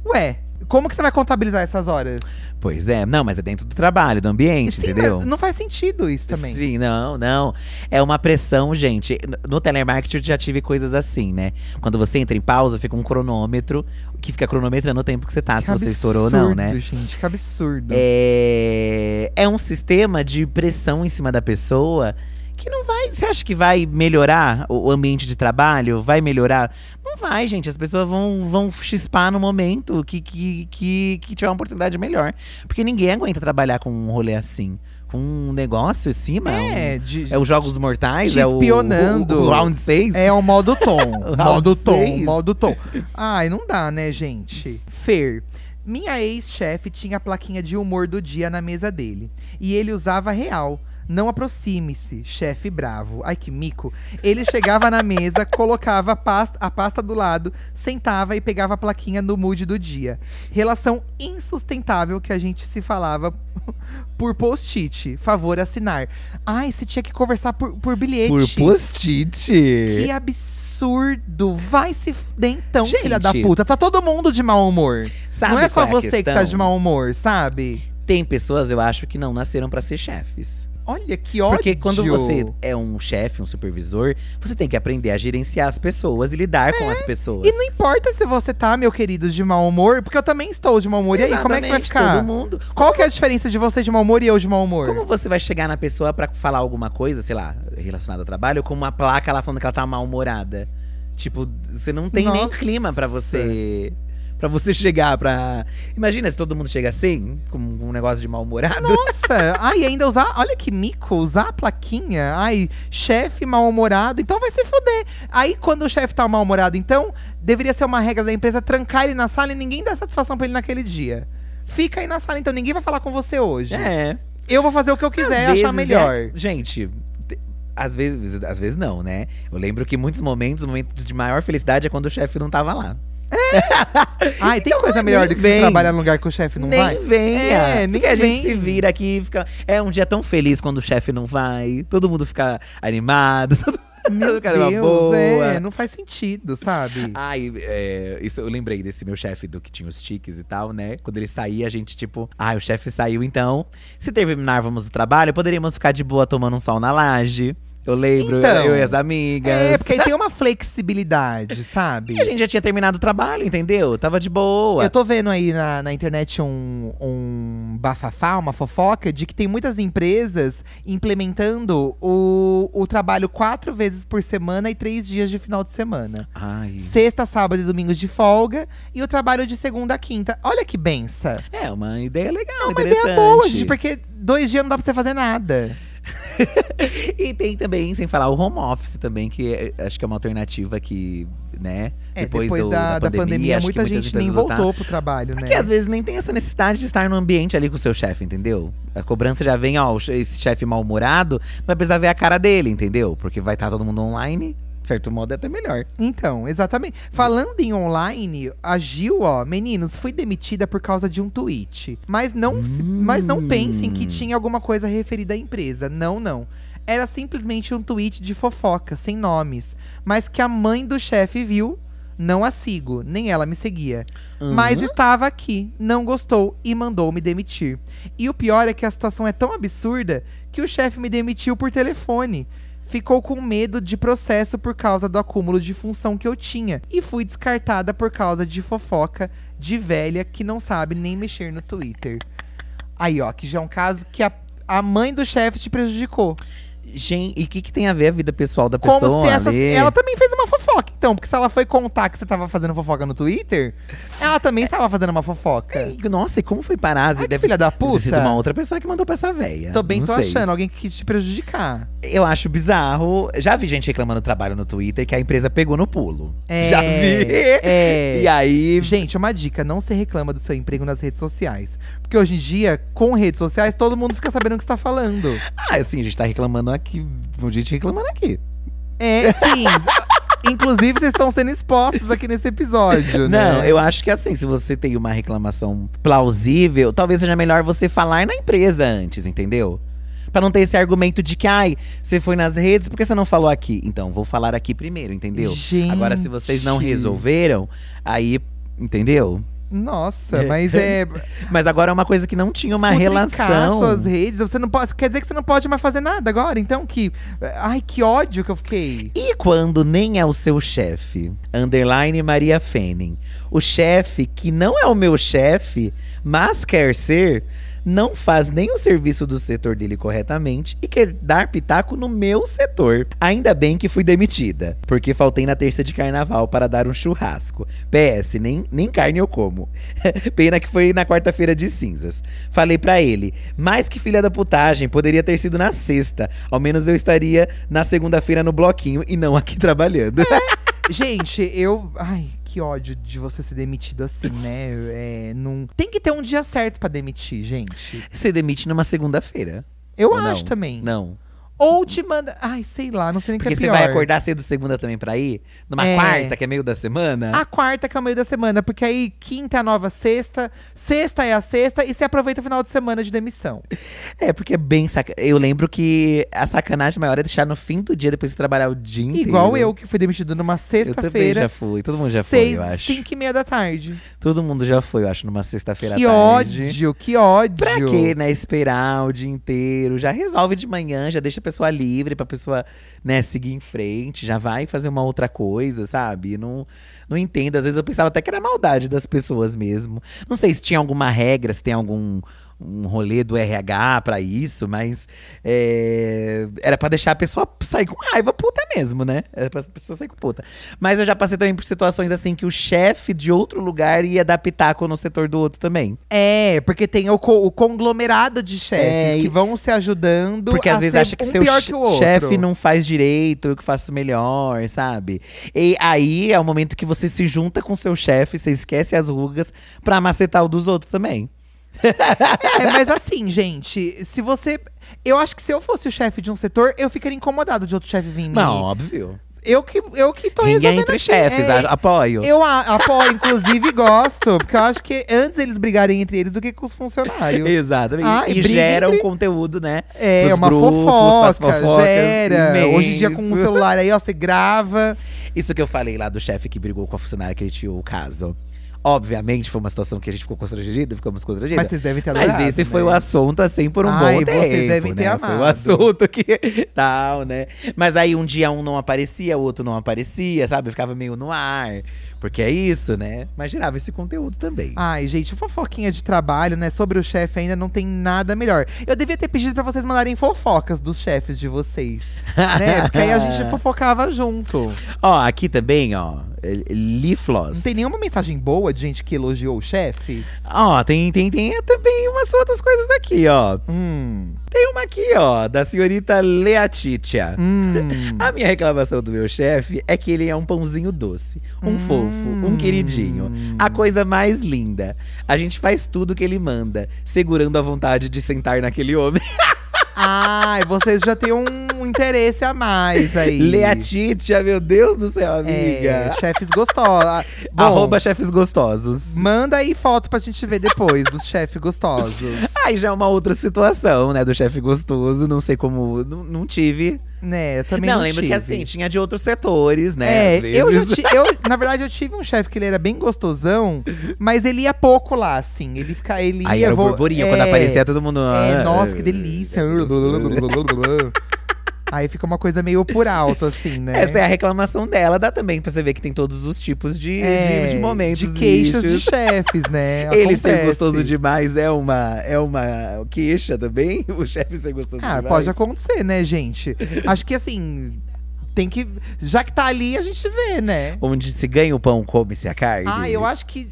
Ué, como que você vai contabilizar essas horas?
Pois é, não, mas é dentro do trabalho, do ambiente,
Sim,
entendeu?
não faz sentido isso também.
Sim, não, não. É uma pressão, gente. No- telemarketing eu já tive coisas assim, né? Quando você entra em pausa, fica um cronômetro que fica cronometrando o tempo que você tá,
Que
se você estourou ou não, né?
absurdo, gente, que absurdo.
É, é um sistema de pressão em cima da pessoa que não vai. Você acha que vai melhorar o ambiente de trabalho? Vai melhorar? Não vai, gente. As pessoas vão, vão chispar no momento que, que, que, que tiver uma oportunidade melhor. Porque ninguém aguenta trabalhar com um rolê assim. Com um negócio em cima.
É, de-
é os Jogos Mortais, é o,
espionando.
o, o Round 6.
É o modo tom. Modo tom, modo tom. Ai, não dá, né, gente? Fer. Minha ex-chefe tinha a plaquinha de humor do dia na mesa dele. E ele usava real. Não aproxime-se, chefe bravo. Ai, que mico. Ele chegava na mesa, colocava a pasta, a pasta do lado, sentava e pegava a plaquinha no mood do dia. Relação insustentável que a gente se falava por post-it. Favor assinar. Ai, você tinha que conversar por, por bilhete.
Por post-it.
Que absurdo! Vai se fuder então,
Gente.
filha da puta. Tá todo mundo de mau humor.
Sabe
não é só
é
você que tá de mau humor, sabe?
Tem pessoas, eu acho, que não nasceram pra ser chefes.
Olha que ódio.
Porque quando você é um chefe, um supervisor, você tem que aprender a gerenciar as pessoas e lidar com as pessoas.
E não importa se você tá, meu querido, de mau humor, porque eu também estou de mau humor. E aí, como é que vai
Exatamente,
ficar?
Todo mundo.
Qual que é a diferença de você de mau humor e eu de mau humor?
Como você vai chegar na pessoa pra falar alguma coisa, sei lá, relacionada ao trabalho, com uma placa lá falando que ela tá mal-humorada? Tipo, você não tem nem
Nossa.
clima pra você. Pra você chegar pra. Imagina se todo mundo chega assim, com um negócio de mal-humorado.
Nossa, ai, ainda usar. Olha que mico, usar a plaquinha. Ai, chefe mal-humorado, então vai se fuder. Aí, quando o chefe tá mal-humorado, então, deveria ser uma regra da empresa trancar ele na sala e ninguém dá satisfação pra ele naquele dia. Fica aí na sala, então, ninguém vai falar com você hoje.
É.
Eu vou fazer o que eu quiser, achar
vezes
melhor.
é- gente, te- às vezes, às vezes não, né? Eu lembro que muitos momentos, o momento de maior felicidade é quando o chefe não tava lá.
Ai, tem
Então,
coisa
nem
melhor do que você
vem.
trabalhar num lugar que o chefe não
nem
vai?
venha.
É, nem
Porque a gente
vem.
se vira aqui fica. É um dia tão feliz quando o chefe não vai. Todo mundo fica animado. Todo
Meu
fica
Deus,
boa.
é, não faz sentido, sabe?
Ai, é, isso eu lembrei desse meu chefe do que tinha os tiques e tal, né? Quando ele saía, a gente, tipo, ai, o chefe saiu, então. Se terminarmos o trabalho, poderíamos ficar de boa tomando um sol na laje. Eu lembro,
Então,
eu e as amigas.
É, porque aí tem uma flexibilidade, sabe?
E a gente já tinha terminado o trabalho, entendeu? Tava de boa.
Eu tô vendo aí na, na internet um, um bafafá, uma fofoca, de que tem muitas empresas implementando o, o trabalho quatro vezes por semana e três dias de final de semana.
Ai.
Sexta, sábado e domingo de folga e o trabalho de segunda a quinta. Olha que benção.
É uma ideia legal,
É uma
interessante.
ideia boa, gente, porque dois dias não dá pra você fazer nada.
E tem também, sem falar, o home office também, que é- acho que é uma alternativa que, né?
É, depois, da,
do-
da pandemia,
acho que
muita gente nem
voltaram.
voltou pro trabalho,
Porque
né?
às vezes nem tem essa necessidade de estar no ambiente ali com o seu chefe, entendeu? A cobrança já vem, ó, esse chefe mal-humorado, vai precisar ver a cara dele, entendeu? Porque vai estar todo mundo online, certo modo é até melhor.
Então, exatamente. Falando em online, a Gil, ó, meninos, fui demitida por causa de um tweet. Mas não, se- mas não pensem que tinha alguma coisa referida à empresa. Não, não. Era simplesmente um tweet de fofoca, sem nomes. Mas que a mãe do chefe viu. Não a sigo, nem ela me seguia. Mas estava aqui, não gostou e mandou me demitir. E o pior é que a situação é tão absurda que o chefe me demitiu por telefone. Ficou com medo de processo por causa do acúmulo de função que eu tinha. E fui descartada por causa de fofoca de velha que não sabe nem mexer no Twitter. Aí, ó, que já é um caso que a, a mãe do chefe te prejudicou.
Gente, e o que, que tem a ver a vida pessoal da
Como
pessoa?
se essa. Ela também fez uma fofoca, então. Porque se ela foi contar que você tava fazendo fofoca no Twitter, ela também estava fazendo uma fofoca.
E, Nossa, e como foi parar?
Ai,
Deve-
filha da
deve ter sido
puta.
uma outra pessoa que mandou pra essa véia.
Tô bem,
Não
tô
sei.
achando. Alguém que quis te prejudicar.
Eu acho bizarro. Já vi gente reclamando do trabalho no Twitter que a empresa pegou no pulo.
É,
Já vi.
é.
E aí.
Gente, uma dica: não se reclama do seu emprego nas redes sociais. Porque hoje em dia, com redes sociais, todo mundo fica sabendo o que você tá falando.
Ah, assim, a gente tá reclamando aqui. A gente reclamando aqui.
É, sim. Inclusive, vocês estão sendo expostos aqui nesse episódio, né?
Não, eu acho que assim, se você tem uma reclamação plausível, talvez seja melhor você falar na empresa antes, entendeu? Pra não ter esse argumento de que, ai, você foi nas redes, por que você não falou aqui? Então, vou falar aqui primeiro, entendeu?
Gente.
Agora, se vocês não resolveram, aí, entendeu?
Nossa, mas é.
Mas agora é uma coisa que não tinha uma
futricar
relação.
suas redes. Você não pode. Quer dizer que você não pode mais fazer nada agora? Então, que. Ai, que ódio que eu fiquei.
E quando nem é o seu chefe? Underline Maria Fenning. O chefe que não é o meu chefe, mas quer ser, não faz nem o serviço do setor dele corretamente e quer dar pitaco no meu setor. Ainda bem que fui demitida, porque faltei na terça de carnaval para dar um churrasco. PS, nem, nem carne eu como. Pena que foi na quarta-feira de cinzas. Falei pra ele, mais que filha da putagem, poderia ter sido na sexta. Ao menos eu estaria na segunda-feira no bloquinho e não aqui trabalhando.
Gente, eu. Ai, que ódio de você ser demitido assim, né? É, não... Tem que ter um dia certo pra demitir, gente.
Você demite numa segunda-feira.
Eu
Ou não?
acho também.
Não.
Ou te manda. Ai, sei lá, não sei nem o que
Porque
é
você
pior.
vai acordar cedo segunda também pra ir? Numa
É.
quarta, que é meio da semana?
A quarta que é o meio da semana, porque aí quinta é a nova sexta, sexta é a sexta e você aproveita o final de semana de demissão.
É, porque é bem saca... Eu lembro que a sacanagem maior é deixar no fim do dia, depois de trabalhar o dia inteiro.
Igual eu, que fui demitido numa sexta-feira.
já fui, todo mundo já foi,
seis,
eu acho.
Cinco e meia da tarde.
Todo mundo já foi, eu acho, numa sexta-feira à
Que
tarde.
ódio, que ódio.
Pra quê, né? Esperar o dia inteiro. Já resolve de manhã, já deixa pessoa livre pra pessoa, né, seguir em frente. Já vai fazer uma outra coisa, sabe? Não, não entendo. Às vezes eu pensava até que era maldade das pessoas mesmo. Não sei se tinha alguma regra, se tem algum um rolê do RH pra isso, mas é, era pra deixar a pessoa sair com raiva puta mesmo, né? Era pra pessoa sair com puta. Mas eu já passei também por situações assim que o chefe de outro lugar ia dar pitaco no setor do outro também.
É, porque tem o, co- o conglomerado de chefes
É,
que vão se ajudando
Porque
a
às vezes acha que
um
seu che-
que
chefe não faz direito, eu que faço melhor, sabe? E aí é o momento que você se junta com seu chefe, você esquece as rugas pra macetar o dos outros também.
É, mas assim, gente, se você. Eu acho que se eu fosse o chefe de um setor, eu ficaria incomodado de outro chefe vir.
Não, óbvio.
Eu que, eu que tô
Ninguém
resolvendo
entre
aqui.
chefes,
É,
apoio.
Eu a- apoio, inclusive, gosto. Porque eu acho que antes eles brigarem entre eles do que com os funcionários.
Exatamente.
Ah,
e
e
gera um
entre-
conteúdo, né?
É, uma
grupos,
fofoca, gera. Hoje em dia com o
imenso.
celular aí, ó, você grava.
Isso que eu falei lá do chefe que brigou com a funcionária que ele tinha o caso. Obviamente, foi uma situação que a gente ficou constrangido, ficamos constrangidos.
Mas vocês devem ter
Mas
adorado,
esse foi
né?
o assunto, assim, por um
Ai,
bom tempo.
vocês devem ter
né? Foi o
amado.
assunto que tal, né? Mas aí um dia um não aparecia, o outro não aparecia, sabe? Ficava meio no ar. Porque é isso, né? Mas gerava esse conteúdo também.
Ai, gente, fofoquinha de trabalho, né? Sobre o chefe ainda não tem nada melhor. Eu devia ter pedido pra vocês mandarem fofocas dos chefes de vocês. né? Porque aí a gente fofocava junto.
Ó, aqui também, ó. Lee
Não tem nenhuma mensagem boa de gente que elogiou o chefe?
Ó, tem, tem, tem também umas outras coisas daqui, ó.
Hum.
Tem uma aqui, ó, da senhorita Leatitia.
Hum.
A minha reclamação do meu chefe é que ele é um pãozinho doce, um
Hum.
fofo, um queridinho. A coisa mais linda. A gente faz tudo que ele manda, segurando a vontade de sentar naquele homem.
Ai, vocês já têm um interesse a mais aí.
Leatitia, meu Deus do céu, amiga.
É, chefes gostosos. Bom,
Arroba chefes gostosos.
Manda aí foto pra gente ver depois dos chefes gostosos.
Aí já é uma outra situação, né, do chefe gostoso. Não sei como. Não, não tive.
né, eu também
não,
não,
lembro que
tive.
assim, tinha de outros setores, né?
É, eu ti- eu, na verdade, eu tive um chefe que ele era bem gostosão, mas ele ia pouco lá, assim. Ele fica, ele
Aí
ia
era o
vo-
burburinho,
é,
quando aparecia todo mundo.
É,
ah,
nossa, que delícia. Aí fica uma coisa meio por alto, assim, né?
Essa é a reclamação dela, dá também pra você ver que tem todos os tipos de,
É,
de, de momentos.
De queixas de
nichos.
chefes, né?
Ele ser gostoso demais é uma, é uma queixa também? O chefe ser gostoso
Ah,
demais?
pode acontecer, né, gente? Acho que assim. Tem que. Já que tá ali, a gente vê, né?
Onde se ganha o pão, come-se a carne.
Ah, eu acho que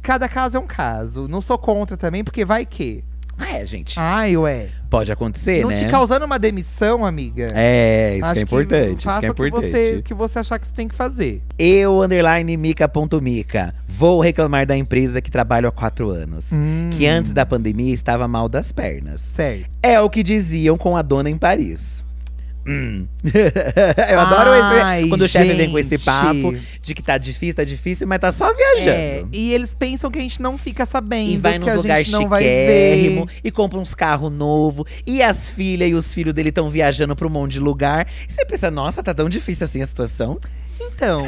cada caso é um caso. Não sou contra também, porque vai que.
Ah, é, gente.
Ai, ué.
Pode acontecer,
não
né?
te causando uma demissão, amiga.
É, isso
Acho
que é importante. Isso
faça
que é
o que você, o que você achar que você tem que fazer.
Eu, underline mica.mica. Vou reclamar da empresa que trabalho há quatro anos.
Hum.
Que antes da pandemia estava mal das pernas.
Certo.
É o que diziam com a dona em Paris. Hum. Eu adoro
Ai,
esse, quando o chefe vem com esse papo de que tá difícil, tá difícil, mas tá só
É,
viajando.
e eles pensam que a gente não fica sabendo.
E vai
que
nos
a
lugares
gente não vai
chiquérrimo,
ver.
e compra uns carros novos. E as filhas e os filhos dele estão viajando pra um monte de lugar. E você pensa, nossa, tá tão difícil assim a situação.
Então,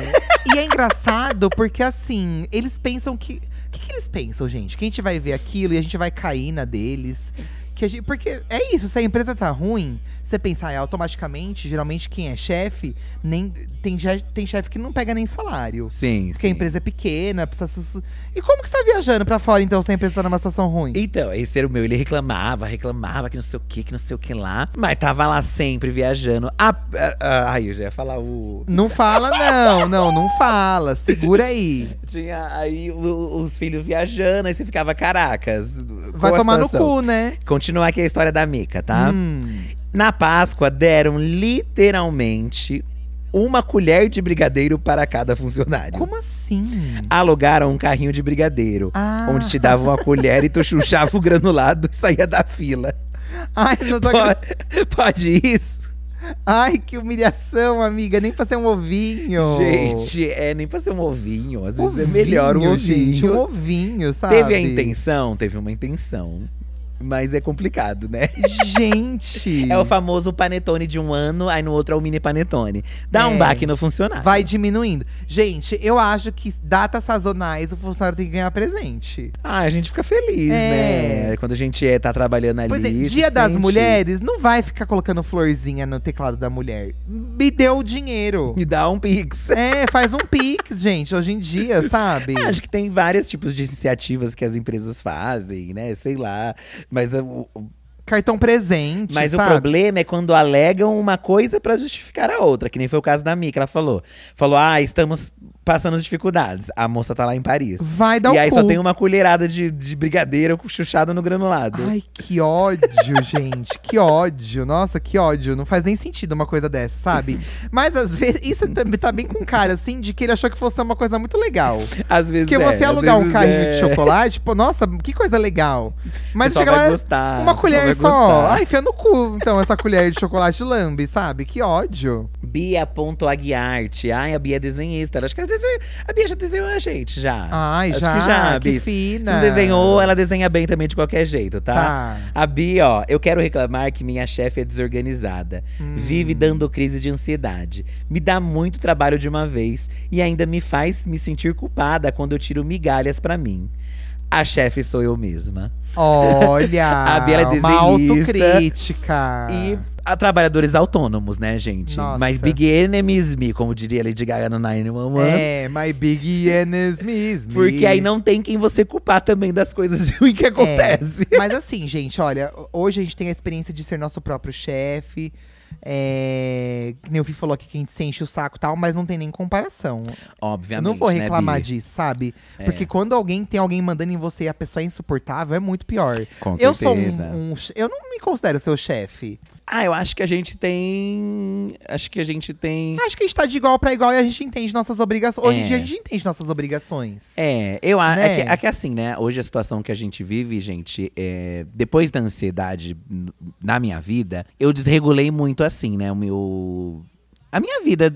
e é engraçado porque assim, eles pensam que. O que, que eles pensam, gente? Que a gente vai ver aquilo e a gente vai cair na deles. Que a gente, porque é isso, se a empresa tá ruim, você pensa, ah, automaticamente, geralmente quem é chefe, nem tem, tem chefe que não pega nem salário.
Sim,
Porque a empresa é pequena, precisa. E como que você tá viajando pra fora, então, se a empresa tá numa situação ruim?
Então, esse era o meu. Ele reclamava, reclamava que não sei o que, que não sei o que lá. Mas tava lá sempre viajando. Ah, ai, eu já ia falar o.
Não fala, não, não, não fala. Segura aí.
Tinha aí os filhos viajando, aí você ficava, caracas.
Vai
a
tomar no cu, né?
Continuar aqui a história da Mica, tá?
Hum.
Na Páscoa, deram literalmente uma colher de brigadeiro para cada funcionário.
Como assim?
Alugaram um carrinho de brigadeiro,
Ah.
onde te davam uma colher e tu chuchava o granulado e saía da fila.
Ai, não tô
Pode, pode isso?
Ai, que humilhação, amiga. Nem pra ser um ovinho.
Gente, é nem pra ser um ovinho. Às vezes é melhor um ovinho.
Gente, um ovinho, sabe?
Teve a intenção? Teve uma intenção. Mas é complicado, né?
Gente.
É o famoso panetone de um ano, aí no outro é o mini panetone. Dá
É.
um baque no funcionário.
Vai diminuindo. Gente, eu acho que datas sazonais o funcionário tem que ganhar presente.
Ah, a gente fica feliz,
É.
né? Quando a gente é, tá trabalhando ali.
Pois é, dia das
sente-
mulheres, não vai ficar colocando florzinha no teclado da mulher. Me deu o dinheiro.
Me dá um pix.
É, faz um pix, gente, hoje em dia, sabe?
Acho que tem vários tipos de iniciativas que as empresas fazem, né? Sei lá. Mas, o- o-
Cartão presente,
mas o
sabe?
problema é quando alegam uma coisa pra justificar a outra, que nem foi o caso da Mi, que ela falou. Falou, ah, estamos passando dificuldades. A moça tá lá em Paris.
Vai dar
e
o
aí
cu.
só tem uma colherada de, de brigadeiro chuchado no granulado.
Ai, que ódio, gente. Que ódio. Nossa, que ódio. Não faz nem sentido uma coisa dessa, sabe? Mas às vezes, isso também tá bem com cara, assim, de que ele achou que fosse uma coisa muito legal.
Às vezes
Porque
é,
você
às
alugar um carrinho
é.
de chocolate, pô, nossa, que coisa legal. Mas chega lá,
gostar,
uma colher só.
gostar.
Ai, enfia no cu, então, essa colher de chocolate lambe, sabe? Que ódio.
Bia.aguiarte. Ai, a Bia é desenhista. Acho que ela a Bia já desenhou a gente, já.
Ai,
Acho
já,
que já,
que
Bi.
fina.
Se não desenhou, ela desenha bem também de qualquer jeito, tá?
Tá.
A Bia, ó, eu quero reclamar que minha chefe é desorganizada.
Hum.
Vive dando crise de ansiedade. Me dá muito trabalho de uma vez e ainda me faz me sentir culpada quando eu tiro migalhas pra mim. A chefe sou eu mesma.
Olha,
A Bia, é
uma
desenhista.
autocrítica.
E a trabalhadores autônomos, né, gente?
Nossa.
Mas big enemies me, como diria Lady Gaga no 911.
É, my big enemies. me.
Porque aí não tem quem você culpar também das coisas ruins que acontecem.
É, mas assim, gente, olha, hoje a gente tem a experiência de ser nosso próprio chefe. É, que nem o Fih falou aqui que a gente se enche o saco e tal, mas não tem nem comparação. Eu
Obviamente.
não vou
né,
reclamar
Bi?
disso, sabe?
É.
Porque quando alguém tem alguém mandando em você e a pessoa é insuportável, é muito pior.
Com
eu sou
certeza.
um, um che- Eu não me considero seu chefe.
Ah, eu acho que a gente tem. Acho que a gente tem.
Acho que a gente tá de igual pra igual e a gente entende nossas obrigações. Hoje em
É.
dia a gente entende nossas obrigações.
É, eu acho.
Né?
É, que, é que assim, né? Hoje a situação que a gente vive, gente, é, depois da ansiedade na minha vida, eu desregulei muito assim, né? O meu. A minha vida,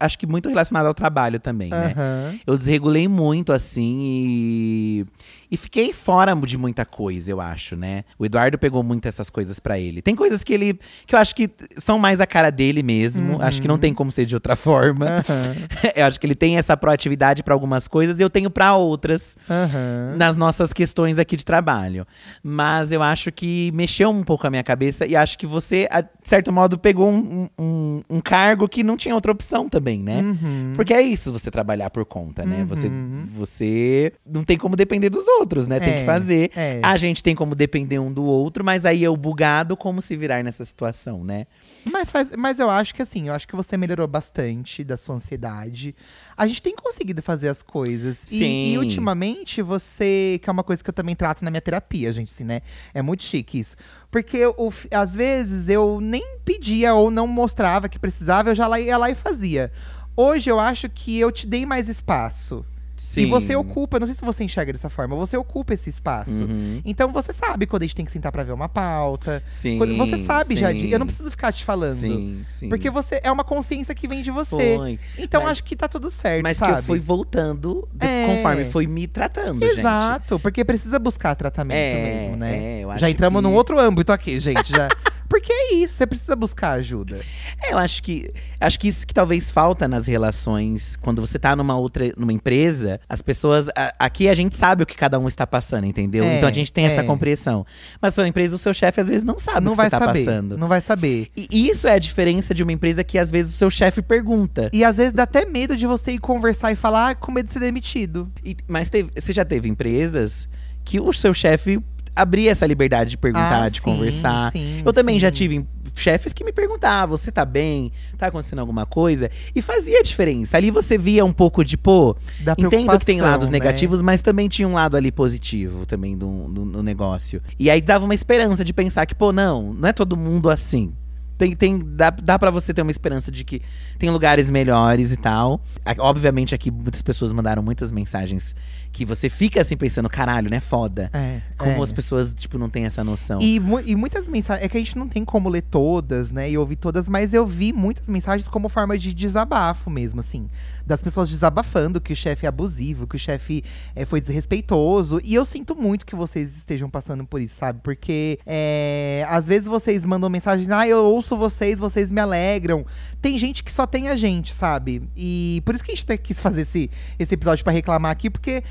acho que muito relacionada ao trabalho também, né?
Aham.
Eu desregulei muito, assim, e. E fiquei fora de muita coisa, eu acho, né? O Eduardo pegou muito essas coisas pra ele. Tem coisas que ele. que eu acho que são mais a cara dele mesmo. Acho que não tem como ser de outra forma.
Aham.
eu acho que ele tem essa proatividade pra algumas coisas e eu tenho pra outras
Aham.
nas nossas questões aqui de trabalho. Mas eu acho que mexeu um pouco a minha cabeça e acho que você, de certo modo, pegou um, um, um cargo que não tinha outra opção também, né?
Uhum.
Porque é isso você trabalhar por conta, né? Você, você não tem como depender dos outros, né? Tem
É,
que fazer.
é.
A gente tem como depender um do outro, mas aí eu bugado como se virar nessa situação, né?
Mas, faz- mas eu acho que assim, eu acho que você melhorou bastante da sua ansiedade. A gente tem conseguido fazer as coisas. E- E,
Sim.
ultimamente você. Que é uma coisa que eu também trato na minha terapia, gente, assim, né? É muito chique isso. Porque eu, às vezes eu nem pedia ou não mostrava que precisava, eu já lá- ia lá e fazia. Hoje eu acho que eu te dei mais espaço. E você ocupa, não sei se você enxerga dessa forma, você ocupa esse espaço.
Uhum.
Então você sabe quando a gente tem que sentar pra ver uma pauta.
Sim,
Quando- você sabe já.
sim.
de- eu não preciso ficar te falando.
Sim, sim.
Porque você é uma consciência que vem de você.
Foi.
Então
Mas-
acho que tá tudo certo,
Mas
sabe?
que eu fui voltando de-
É.
conforme foi me tratando, gente.
Exato, porque precisa buscar tratamento
É,
mesmo, né?
é, eu acho
já entramos
que-
num outro âmbito aqui, gente. Já... porque é isso, você precisa buscar ajuda.
É, eu acho que acho que isso que talvez falta nas relações quando você tá numa outra numa empresa, as pessoas a- aqui a gente sabe o que cada um está passando, entendeu?
É,
então a gente tem essa
é.
compreensão. Mas sua empresa, o seu chefe às vezes não sabe
não
o que
vai
você tá
saber.
passando.
Não vai saber.
E isso é a diferença de uma empresa que às vezes o seu chefe pergunta.
E às vezes dá até medo de você ir conversar e falar ah, com medo de ser demitido.
E- mas teve- você já teve empresas que o seu chefe abria essa liberdade de perguntar,
Ah,
de
sim,
conversar.
sim,
Eu também já
sim.
tive chefes que me perguntavam: você tá bem? Tá acontecendo alguma coisa? E fazia diferença. Ali você via um pouco de, pô,
Da
entendo que tem lados
né?
negativos, mas também tinha um lado ali positivo também do, do- no negócio. E aí dava uma esperança de pensar que, pô, não, não é todo mundo assim. Tem, tem, dá, dá para você ter uma esperança de que tem lugares melhores e tal. Obviamente, aqui muitas pessoas mandaram muitas mensagens que você fica assim pensando, caralho, né? Foda.
É,
Como
é.
as pessoas, tipo, não têm essa noção.
E, mu- e muitas mensagens. É que a gente não tem como ler todas, né? E ouvir todas, mas eu vi muitas mensagens como forma de desabafo mesmo, assim. Das pessoas desabafando que o chefe é abusivo, que o chefe é, foi desrespeitoso. E eu sinto muito que vocês estejam passando por isso, sabe? Porque é, às vezes vocês mandam mensagens, ah, eu ouço vocês, vocês me alegram. Tem gente que só tem a gente, sabe? E por isso que a gente até quis fazer esse, esse episódio pra reclamar aqui, porque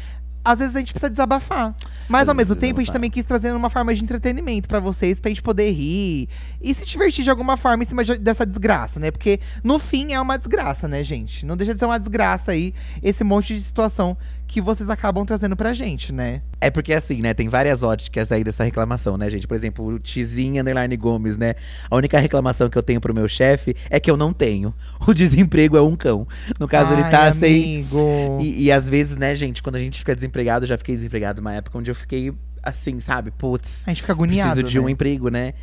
às vezes a gente precisa desabafar. Mas ao mesmo tempo a gente também quis trazer uma forma de entretenimento pra vocês, pra gente poder rir e se divertir de alguma forma em cima de- dessa desgraça, né? Porque no fim é uma desgraça, né, gente? Não deixa de ser uma desgraça aí esse monte de situação que vocês acabam trazendo pra gente, né?
É porque assim, né? Tem várias óticas aí dessa reclamação, né, gente? Por exemplo, o Tizinho Underline Gomes, né? A única reclamação que eu tenho pro meu chefe é que eu não tenho. O desemprego é um cão. No caso, ele
Ai,
tá sem.
amigo.
E, e às vezes, né, gente, quando a gente fica desempregado, eu já fiquei desempregado numa época onde eu fiquei assim, sabe? Putz,
A gente fica agoniado,
preciso de um
né?
emprego, né?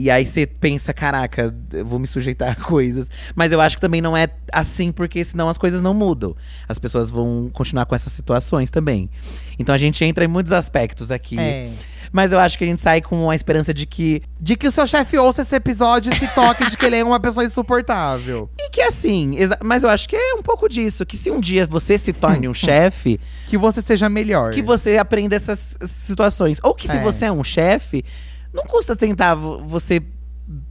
E aí você pensa, caraca, eu vou me sujeitar a coisas. Mas eu acho que também não é assim, porque senão as coisas não mudam. As pessoas vão continuar com essas situações também. Então a gente entra em muitos aspectos aqui.
É.
Mas eu acho que a gente sai com a esperança de que.
De que o seu chefe ouça esse episódio e se toque de que ele é uma pessoa insuportável.
E que assim, mas eu acho que é um pouco disso. Que se um dia você se torne um chefe,
Que você seja melhor.
que você aprenda essas situações. Ou que se
É.
você é um chefe, não custa tentar vo- você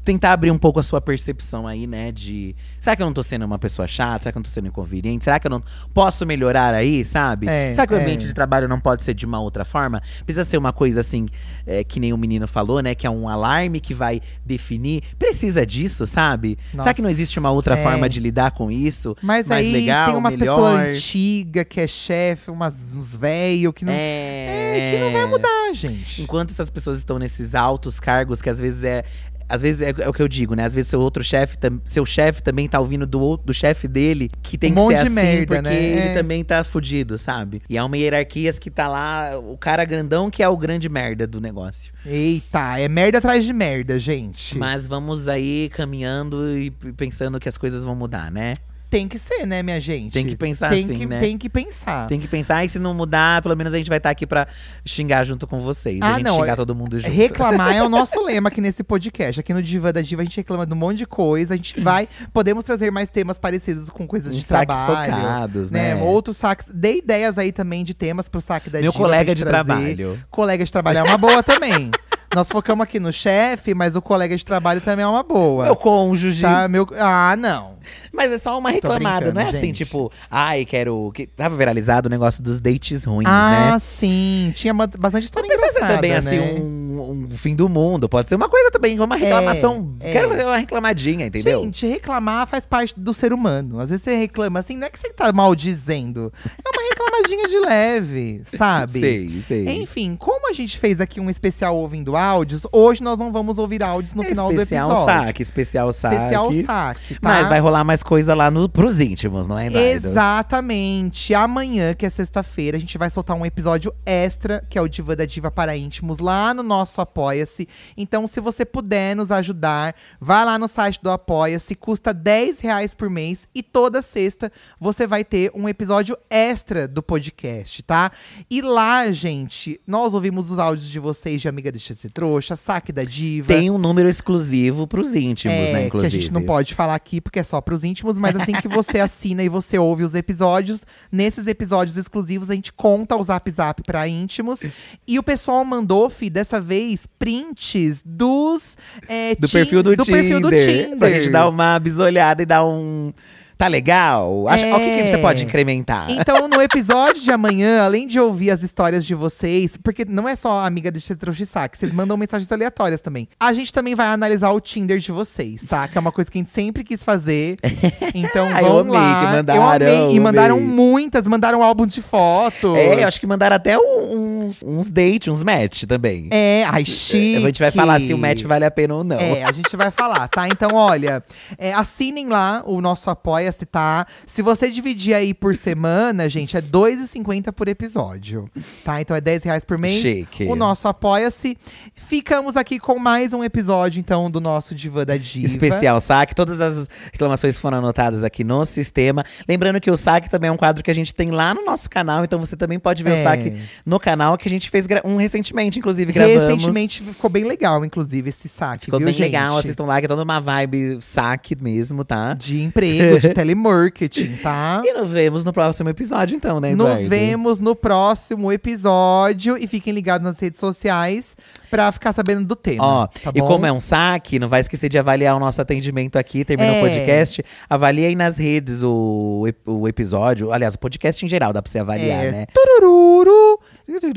tentar abrir um pouco a sua percepção aí, né? De será que eu não tô sendo uma pessoa chata? Será que eu não tô sendo inconveniente? Será que eu não posso melhorar aí, sabe?
É,
será que o
é.
ambiente de trabalho não pode ser de uma outra forma? Precisa ser uma coisa assim, é, que nem o menino falou, né? Que é um alarme que vai definir. Precisa disso, sabe? será que não
Nossa,
existe uma outra
é.
forma de lidar com isso?
Mas
mais
aí
legal,
tem umas
melhor?
pessoas antigas que é chefe, umas, uns velhos que não.
É,
É, que não vai mudar, gente.
Enquanto essas pessoas estão nesses altos cargos, que às vezes é. Às vezes é, é o que eu digo, né? Às vezes seu outro chefe, seu chefe também tá ouvindo do, do chefe dele, que tem
Um
que
monte
ser
de
assim,
merda,
porque
né?
ele
É.
também tá fudido, sabe? E há uma hierarquia que tá lá, o cara grandão que é o grande merda do negócio.
Eita, é merda atrás de merda, gente.
Mas vamos aí caminhando e pensando que as coisas vão mudar, né?
Tem que ser, né, minha gente?
Tem que pensar
tem
assim,
que,
né?
Tem que pensar.
Tem que pensar, e se não mudar, pelo menos a gente vai estar aqui pra xingar junto com vocês.
Ah,
a gente
não,
xingar
é-
todo mundo junto.
Reclamar é o nosso lema aqui nesse podcast. Aqui no Diva da Diva a gente reclama de um monte de coisa. A gente vai. Podemos trazer mais temas parecidos com coisas de
saques
trabalho.
focados,
né?
né?
Outros saques. Dê ideias aí também de temas pro saque da
Meu
Diva.
colega
pra
de trabalho.
Colega de trabalho é uma boa também. Nós focamos aqui no chefe, mas o colega de trabalho também é uma boa.
Meu cônjuge.
Tá, meu... Ah, não.
Mas é só uma reclamada, não é assim,
gente.
tipo, ai, quero. Que tava viralizado o negócio dos dates ruins,
ah,
né?
sim. Tinha bastante história
Não
engraçada,
também assim
né?
Um, um fim do mundo. Pode ser uma coisa também, uma reclamação.
é.
Quero fazer uma reclamadinha, entendeu?
Gente, reclamar faz parte do ser humano. Às vezes você reclama assim, não é que você tá maldizendo. É uma reclamadinha de leve, sabe?
sei, sei.
Enfim, como a gente fez aqui um especial ouvindo áudios, hoje nós não vamos ouvir áudios no
É
final do episódio.
saque, especial saque.
Especial saque, tá?
Mas vai rolar mais coisa lá no, pros íntimos, não é, Nardo?
Exatamente. Amanhã, que é sexta-feira, a gente vai soltar um episódio extra, que é o Diva da Diva para íntimos, lá no nosso Apoia-se. Então, se você puder nos ajudar, vai lá no site do Apoia-se, custa 10 reais por mês. E toda sexta você vai ter um episódio extra do podcast, tá? E lá, gente, nós ouvimos os áudios de vocês de Amiga Deixa de Ser Trouxa, Saque da Diva.
Tem um número exclusivo pros íntimos,
É,
né,
que
inclusive.
a gente não pode falar aqui porque é só pros íntimos, mas assim que você assina e você ouve os episódios, nesses episódios exclusivos a gente conta o Zap Zap pra íntimos. E o pessoal mandou, fi, dessa vez, prints dos. é,
Do perfil do, Tinder,
perfil do Tinder.
Pra gente dar uma bisolhada e dar um. Tá legal?
É.
O que, que você pode incrementar?
Então, no episódio de amanhã, além de ouvir as histórias de vocês, porque não é só a amiga de saque, vocês mandam mensagens aleatórias também. A gente também vai analisar o Tinder de vocês, tá? Que é uma coisa que a gente sempre quis fazer. Então,
Ah, eu amei
lá.
que mandaram,
eu amei. E mandaram
amei.
muitas, mandaram álbum de fotos.
É, eu acho que mandaram até um- uns, uns dates, uns match também.
É, ai, chique.
A gente vai falar se o match vale a pena ou não.
É, a gente vai falar, tá? Então, olha, é, assinem lá o nosso apoia Apoia-se, tá? Se você dividir aí por semana, gente, é R$ 2,50 por episódio, tá? Então é 10 reais por mês.
Chique.
O nosso Apoia-se. Ficamos aqui com mais um episódio, então, do nosso Diva da Diva.
Especial saque. Todas as reclamações foram anotadas aqui no sistema. Lembrando que o saque também é um quadro que a gente tem lá no nosso canal, então você também pode ver
É.
o saque no canal, que a gente fez um recentemente, inclusive, gravamos.
Recentemente ficou bem legal, inclusive, esse saque,
Ficou
viu,
bem
gente?
legal, assistam lá, que é toda uma vibe saque mesmo, tá?
De emprego, de telemarketing, tá?
E nos vemos no próximo episódio, então, né,
Nos
Eduardo?
vemos no próximo episódio e fiquem ligados nas redes sociais pra ficar sabendo do tema.
Ó,
tá
e
bom?
como é um saque, não vai esquecer de avaliar o nosso atendimento aqui, terminou
É.
o podcast. Avalie aí nas redes o, o episódio. Aliás, o podcast em geral dá pra você avaliar,
É.
né?
Turururu!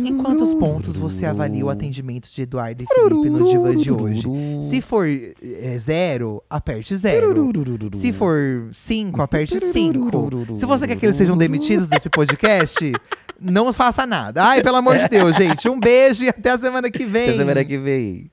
Em quantos pontos você avalia o atendimento de Eduardo e Felipe no Diva de hoje? Se for é, zero, aperte zero. Se for cinco, aperte cinco. Se você quer que eles sejam demitidos desse podcast, não faça nada. Ai, pelo amor de Deus, gente. Um beijo e até a semana que vem.
Até semana que vem.